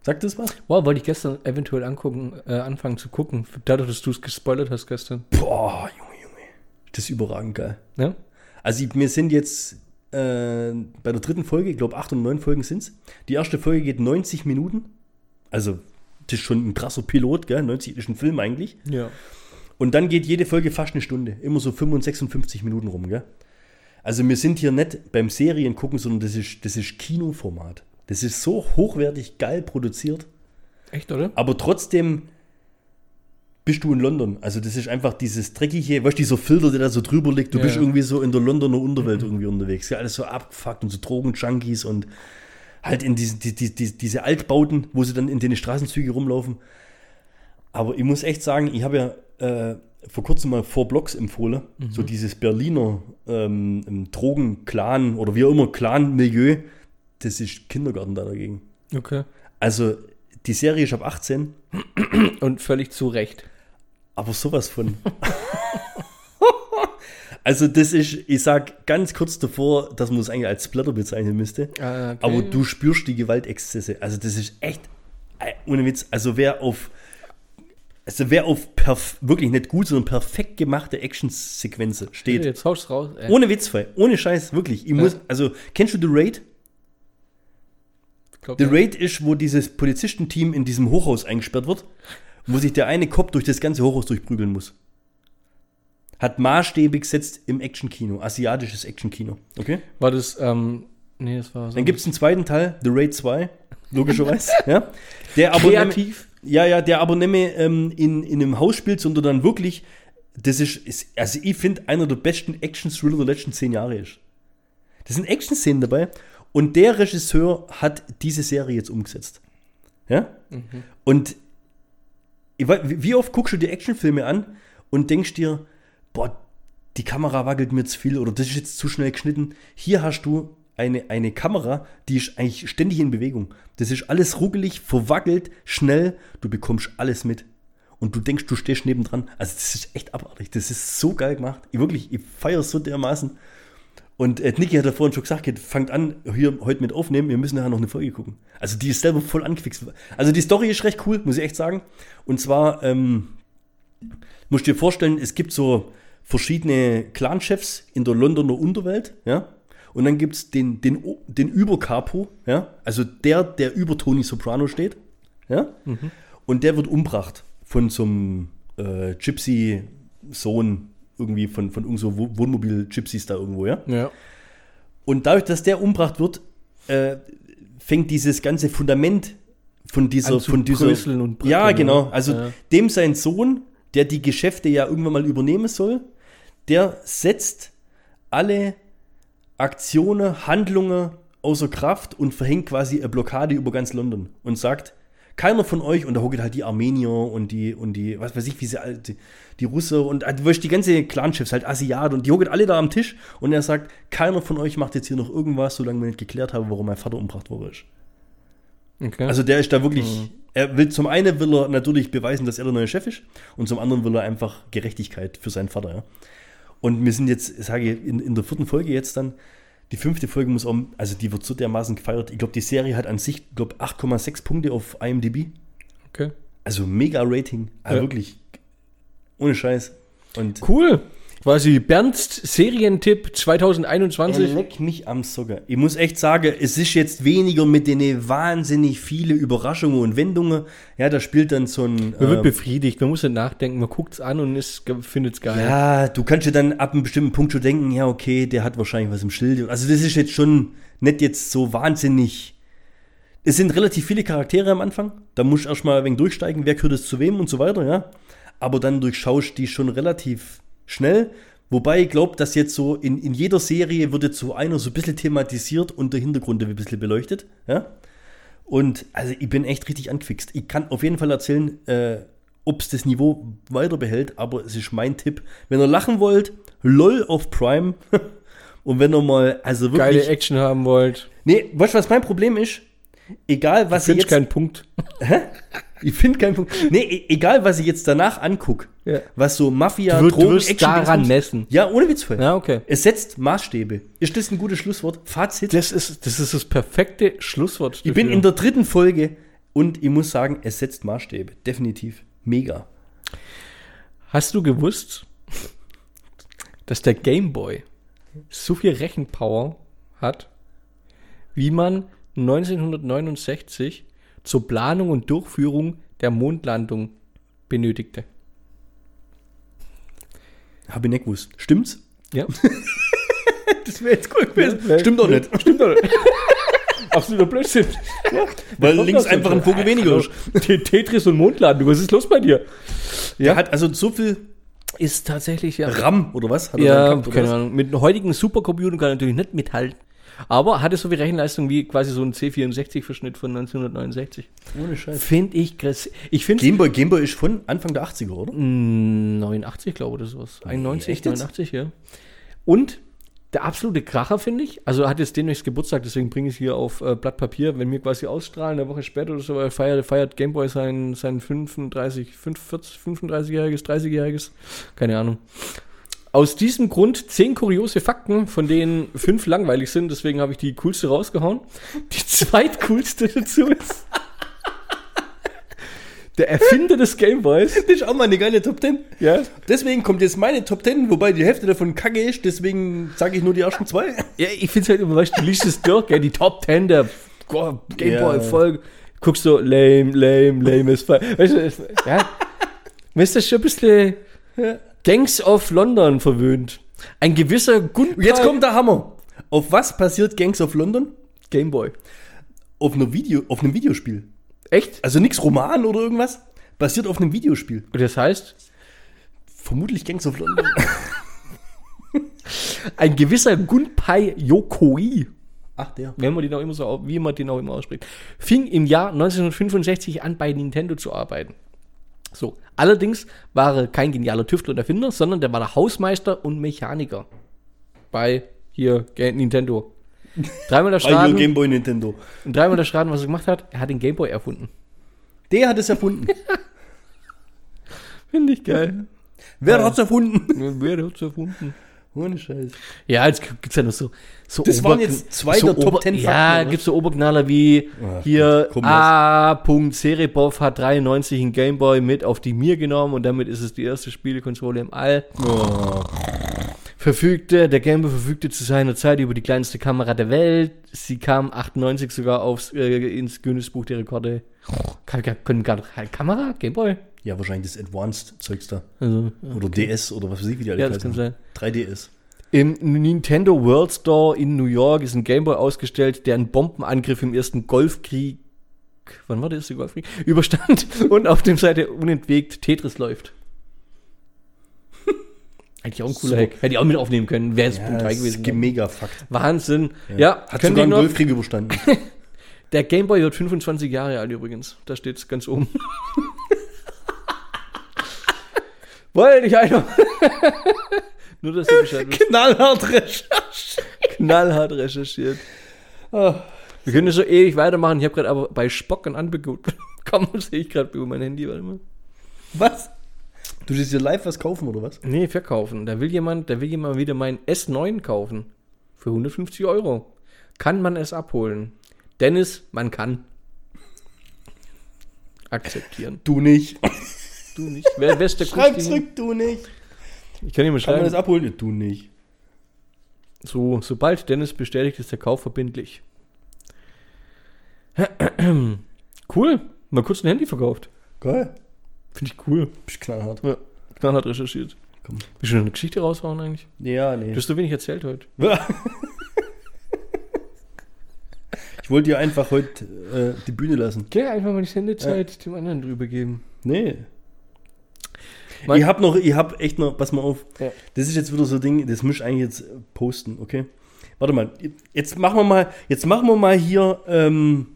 Sagt das was? Wow, wollte ich gestern eventuell angucken, äh, anfangen zu gucken. Dadurch, dass du es gespoilert hast gestern. Boah, Junge, Junge. Das ist überragend geil. Ja? Also wir sind jetzt äh, bei der dritten Folge, ich glaube acht und neun Folgen sind es. Die erste Folge geht 90 Minuten. Also das ist schon ein krasser Pilot, gell? 90 ist ein Film eigentlich. Ja. Und dann geht jede Folge fast eine Stunde. Immer so 55, 56 Minuten rum, gell? Also wir sind hier nicht beim Serien gucken, sondern das ist, das ist Kinoformat. Das ist so hochwertig geil produziert. Echt, oder? Aber trotzdem bist du in London. Also das ist einfach dieses dreckige, weißt du, dieser Filter, der da so drüber liegt. Du Ja, bist ja. irgendwie so in der Londoner Unterwelt irgendwie unterwegs. Ja, alles so abgefuckt und so Drogenjunkies und halt in diesen, die, die, die, diese Altbauten, wo sie dann in den Straßenzüge rumlaufen. Aber ich muss echt sagen, ich habe ja äh, vor kurzem mal Four Blocks empfohlen. So dieses Berliner ähm, Drogen-Clan oder wie auch immer, Clan-Milieu. Das ist Kindergarten da dagegen. Okay. Also die Serie ist ab 18 Und völlig zu Recht. Aber sowas von. also, das ist, ich sag ganz kurz davor, dass man es eigentlich als Splatter bezeichnen müsste. Ah, okay. Aber du spürst die Gewaltexzesse. Also, das ist echt, äh, ohne Witz, also wer auf, also wer auf perf wirklich nicht gut, sondern perfekt gemachte Actionsequenzen steht. Jetzt haust raus. Ey. Ohne Witz, frei. ohne Scheiß, wirklich. Ich muss, also, kennst du The Raid? Glaub The. Raid ist, wo dieses Polizistenteam in diesem Hochhaus eingesperrt wird, wo sich der eine Kopf durch das ganze Hochhaus durchprügeln muss. Hat Maßstäbe gesetzt im Actionkino, asiatisches Actionkino. Okay? War das, ähm, nee, das war so. Dann gibt es einen zweiten Teil, The Raid 2, logischerweise. ja? Der aber Kreativ. Nämlich, ja, ja, der aber nicht mehr ähm, in, in einem Haus spielt, sondern dann wirklich, das ist, ist also ich finde, einer der besten Action-Thriller der letzten zehn Jahre ist. Das sind Action-Szenen dabei und der Regisseur hat diese Serie jetzt umgesetzt. Ja? Und ich weiß, wie oft guckst du dir Actionfilme an und denkst dir, boah, die Kamera wackelt mir zu viel oder das ist jetzt zu schnell geschnitten. Hier hast du eine, eine Kamera, die ist eigentlich ständig in Bewegung. Das ist alles ruckelig, verwackelt, schnell. Du bekommst alles mit. Und du denkst, du stehst nebendran. Also das ist echt abartig. Das ist so geil gemacht. Ich wirklich, ich feiere es so dermaßen. Und äh, Niki hat ja vorhin schon gesagt, fangt an, hier heute mit aufnehmen, wir müssen nachher noch eine Folge gucken. Also die ist selber voll angefixt. Also die Story ist recht cool, muss ich echt sagen. Und zwar, ähm, musst du dir vorstellen, es gibt so verschiedene Clanchefs in der Londoner Unterwelt, ja. Und dann gibt es den, den, den Übercapo, ja, also der, der über Tony Soprano steht, ja. Und der wird umgebracht von so einem äh, Gypsy-Sohn, irgendwie von, von irgend so Wo- Wohnmobil-Gypsies da irgendwo, ja. Ja. Und dadurch, dass der umgebracht wird, äh, fängt dieses ganze Fundament von dieser, An von dieser, und bröckeln, ja genau, also Ja. dem sein Sohn, der die Geschäfte ja irgendwann mal übernehmen soll, der setzt alle Aktionen, Handlungen außer Kraft und verhängt quasi eine Blockade über ganz London und sagt, keiner von euch, und da hocken halt die Armenier und die, und die, was weiß ich, wie sie alle, die, die Russe und weißt, die ganze Clanchefs, halt Asiaten und die hocken alle da am Tisch und er sagt, keiner von euch macht jetzt hier noch irgendwas, solange wir nicht geklärt haben, warum mein Vater umgebracht wurde. Okay. Also der ist da wirklich, er will, zum einen will er natürlich beweisen, dass er der neue Chef ist und zum anderen will er einfach Gerechtigkeit für seinen Vater, ja. Und wir sind jetzt, sage ich, in, in der vierten Folge jetzt dann, die fünfte Folge muss auch, also die wird so dermaßen gefeiert. Ich glaube, die Serie hat an sich, glaube 8,6 Punkte auf IMDb. okay. Also mega Rating. Also Ja. wirklich. Ohne Scheiß. Und Cool. Quasi Bernds Serientipp 2021. leck mich am Socker. Ich muss echt sagen, es ist jetzt weniger mit den wahnsinnig viele Überraschungen und Wendungen. Ja, da spielt dann so ein. Man wird ähm, befriedigt, man muss nicht nachdenken, man guckt es an und findet es geil. Ja, du kannst dir dann ab einem bestimmten Punkt schon denken, ja, okay, der hat wahrscheinlich was im Schild. Also das ist jetzt schon nicht jetzt so wahnsinnig. Es sind relativ viele Charaktere am Anfang. Da musst du erstmal ein wenig durchsteigen, wer gehört es zu wem und so weiter, ja. Aber dann durchschaust die schon relativ schnell. Wobei ich glaube, dass jetzt so in, in jeder Serie wird jetzt so einer so ein bisschen thematisiert und der Hintergrund ein bisschen beleuchtet, ja. Und also ich bin echt richtig angefixt. Ich kann auf jeden Fall erzählen, äh, ob es das Niveau weiter behält, aber es ist mein Tipp. Wenn ihr lachen wollt, LOL auf Prime. Und wenn ihr mal, also Geile wirklich. Action haben wollt. nee, weißt du, was mein Problem ist? Egal, was ich Finde ich jetzt. keinen Punkt. ich finde keinen Punkt. Nee, e- egal, was ich jetzt danach angucke, Ja. was so Mafia, Du, wirst- du Drogen, wirst Action daran messen. Ja, ohne Witz. Ja, okay. Es setzt Maßstäbe. Ist das ein gutes Schlusswort? Fazit? Das ist, das ist das perfekte Schlusswort. Ich bin in der dritten Folge und ich muss sagen, es setzt Maßstäbe. Definitiv. Mega. Hast du gewusst, dass der Game Boy so viel Rechenpower hat, wie man 1969 zur Planung und Durchführung der Mondlandung benötigte? Habe ich nicht gewusst. Stimmt's? Ja. Das wäre jetzt cool gewesen. Ja, Stimmt doch nicht. Stimmt doch nicht. Absoluter Blödsinn. Weil Kommt links einfach ein Vogel weniger ist. Te- Tetris und Mondlandung, was ist los bei dir? Der hat also so viel Ist tatsächlich ja. RAM oder was? Hat Ja, keine? Ahnung. Mit einem heutigen Supercomputer kann er natürlich nicht mithalten. Aber hatte so viel Rechenleistung wie quasi so ein C64-Verschnitt von 1969. Ohne Scheiß. Finde ich krass. Ich finde Gameboy, Gameboy ist von Anfang der 80er, oder? 89, glaube ich, oder sowas. 91, echt jetzt? 89, ja. Und der absolute Kracher, finde ich. Also hat jetzt demnächst Geburtstag, deswegen bringe ich es hier auf äh, Blatt Papier. Wenn wir quasi ausstrahlen, eine Woche später oder so, weil feiert, feiert Gameboy sein, sein 35, 45, 35-jähriges, 30-jähriges, keine Ahnung. Aus diesem Grund zehn kuriose Fakten, von denen fünf langweilig sind, deswegen habe ich die coolste rausgehauen. Die zweitcoolste dazu ist. Der Erfinder des Gameboys. Das ist auch mal eine geile Top 10. Ja, Deswegen kommt jetzt meine Top 10, wobei die Hälfte davon kacke ist, deswegen sage ich nur die ersten zwei. Ja, ich finde es halt immer, weißt du, du liest es durch, gell, die Top 10 der Go- Ja. Gameboy-Folge. Guckst so, lame, lame, lame ist. Weißt du, ja. Mir ist das schon ein bisschen Gangs of London verwöhnt. Ein gewisser Gunpei Jetzt kommt der Hammer. Auf was passiert Gangs of London? Gameboy. Auf, einer Video, auf einem Videospiel. Echt? Also nichts Roman oder irgendwas. Basiert auf einem Videospiel. Und das heißt, Vermutlich Gangs of London. ein gewisser Gunpei Yokoi, Ach, der. wenn man den auch immer so, wie man den auch immer ausspricht, fing im Jahr 1965 an, bei Nintendo zu arbeiten. So, allerdings war er kein genialer Tüftler und Erfinder, sondern der war der Hausmeister und Mechaniker bei hier Nintendo. Dreimal der Bei Your Schaden, Game Boy Nintendo. und dreimal der Schaden, was er gemacht hat, er hat den Gameboy erfunden. Der hat es erfunden. Finde ich geil. Wer hat's erfunden? Wer hat's erfunden? Ohne Scheiß. Ja, jetzt gibt es ja noch so. so Das waren jetzt zwei der Top 10 Ja, gibt so Oberknaller wie Ach, hier A. Serebov hat 93 einen Gameboy mit auf die Mir genommen und damit ist es die erste Spielekonsole im All. Oh. Verfügte, der Gameboy verfügte zu seiner Zeit über die kleinste Kamera der Welt. Sie kam 98 sogar aufs, äh, ins Guinness Buch der Rekorde. Kann, kann, können gar halt Kamera? Gameboy? Ja, wahrscheinlich das Advanced-Zeugs da. Also, Oder DS oder was weiß ich, wie die alle ja, das kann sein. 3DS. Im Nintendo World Store in New York ist ein Gameboy ausgestellt, der einen Bombenangriff im ersten Golfkrieg, wann war der erste Golfkrieg, überstand und auf dem Seite unentwegt Tetris läuft. Eigentlich auch ein cooler So. Hack. Hätte ich auch mit aufnehmen können, wäre es Ja, Punkt 3 das gewesen. ist mega Fakt. Wahnsinn. Ja, Hat könnt sogar einen Golfkrieg überstanden. Der Gameboy wird 25 Jahre alt übrigens. Da steht es ganz oben. Wollte ich einfach. Nur, dass du Bescheid wisst. Knallhart Recherche. Knallhart recherchiert. Ah, Wir können so ewig weitermachen. Ich habe gerade aber bei Spock ein Angebot bekommen. sehe ich gerade über mein Handy. Warte mal. Was? Du willst dir live was kaufen oder was? Nee, verkaufen. Da will jemand, da will jemand wieder meinen S9 kaufen. Für 150 Euro. Kann man es abholen? Dennis, man kann. Akzeptieren. Du nicht. Du nicht. Wer, wer ist der Schreib zurück, du nicht. Ich kann dir mal Kann man das schreiben. abholen? Du nicht. So, sobald Dennis bestätigt, ist der Kauf verbindlich. Cool. Mal kurz ein Handy verkauft. Geil. Finde ich cool. Bist knallhart. Ja. Knallhart recherchiert. Komm. Willst du schon eine Geschichte raushauen eigentlich? Ja, nee. Du hast so wenig erzählt heute. Ich wollte dir einfach heute äh, die Bühne lassen. Geh einfach mal die Sendezeit dem anderen drüber geben. Nee. Mein- ich hab noch, ich hab echt noch, pass mal auf. Ja. Das ist jetzt wieder so ein Ding, das muss ich eigentlich jetzt äh, posten, okay? Warte mal, jetzt machen wir mal, jetzt machen wir mal hier, ähm,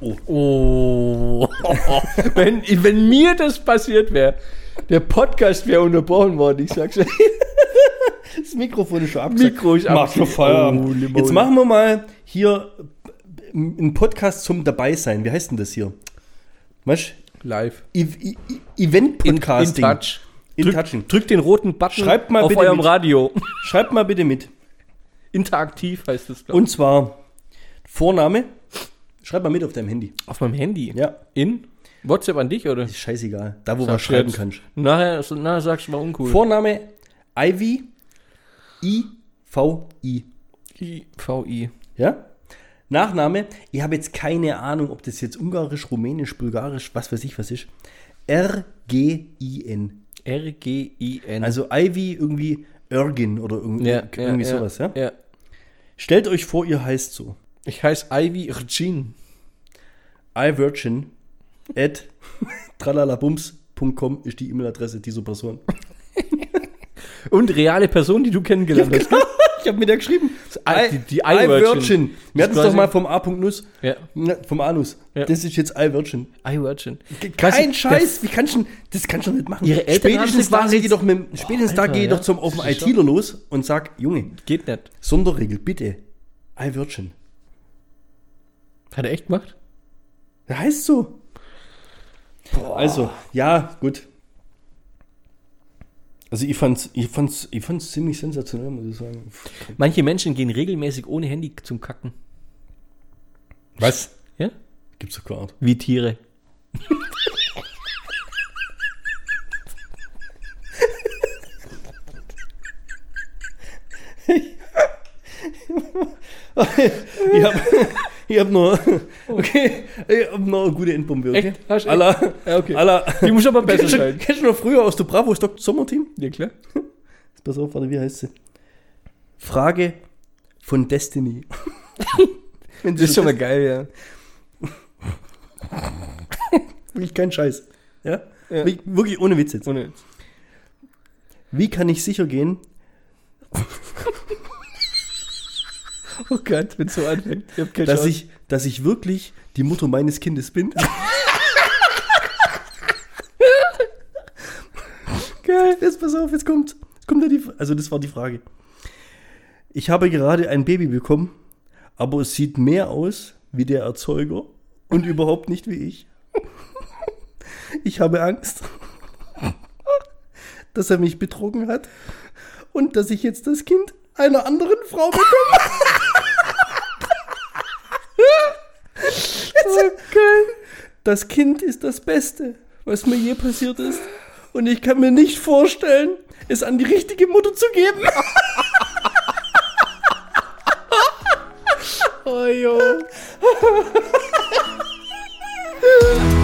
Oh. wenn, wenn mir das passiert wäre, der Podcast wäre unterbrochen worden, ich sag's dir. das Mikrofon ist schon abgesagt. Mikro ist Mach schon Feierabend. Oh, jetzt machen wir mal hier einen Podcast zum Dabeisein. Wie heißt denn das hier? Weißt Live. e e Event In, in. Touch. In Drück, Touchen. drückt den roten Button Schreibt mal auf bitte eurem mit. Radio. Schreibt mal bitte mit. Interaktiv heißt es, glaube Und zwar Vorname. Schreib mal mit auf deinem Handy. Auf meinem Handy. Ja. In? WhatsApp an dich, oder? Ist scheißegal. Da, wo Sag was schreiben kannst. Nachher, nachher sagst du mal uncool. Vorname Ivy I V I. VI. Ja? Nachname, ich habe jetzt keine Ahnung, ob das jetzt ungarisch, rumänisch, bulgarisch, was weiß ich was ist. R G I N. R-G-I-N. Also Ivy irgendwie Ergin oder irgendwie, ja, irgendwie ja, sowas, ja? ja. Stellt euch vor, ihr heißt so. Ich heiße Ivy Rcin. iVirgin at tralalabums.com ist die E-Mail-Adresse dieser Person. Und reale Person, die du kennengelernt hast. Ich habe mit der geschrieben. Die- die iVirgin. Wir hatten es doch mal vom A.Nuss. Ja. Vom Anus. Ja. Das ist jetzt iVirgin. iVirgin. Kein Scheiß, wie kannst du das kannst du nicht machen. Ihre Eltern spätestens da quasi geh ich doch mit, dem- spätestens da Alter, gehe ich ja. doch zum ist ITler los und sag, Junge, Geht nicht. Sonderregel, bitte. iVirgin. Hat er echt gemacht? Der heißt so. Also, ja, gut. Also ich fand's, ich fand's, ich fand's ziemlich sensationell, muss ich sagen. Manche Menschen gehen regelmäßig ohne Handy zum Kacken. Was? Ja? Gibt's doch Art. Wie Tiere. Ich hab, ich hab noch, okay, ich hab noch eine gute Endbombe, okay? Echt? Hast du Alla, Ja, okay. alla, Die muss aber besser kennst sein. kennst du noch früher aus der Bravos Dr. Sommerteam? Ja, klar. Pass auf, warte, wie heißt sie? Frage von Destiny. Das ist schon mal geil, ja. Wirklich kein Scheiß. Ja? Ja. Wirklich- ohne Witz jetzt. Ohne. Wie kann ich sicher gehen, Oh Gott, wenn es so anfängt. Ich hab keine dass Chance. ich, dass ich wirklich die Mutter meines Kindes bin? Geil. Jetzt pass auf, jetzt kommt, kommt ja die, also das war die Frage. Ich habe gerade ein Baby bekommen, aber es sieht mehr aus wie der Erzeuger und überhaupt nicht wie ich. Ich habe Angst, dass er mich betrogen hat und dass ich jetzt das Kind einer anderen Frau bekomme. Das Kind ist das Beste, was mir je passiert ist. Und ich kann mir nicht vorstellen, es an die richtige Mutter zu geben. oh, jo.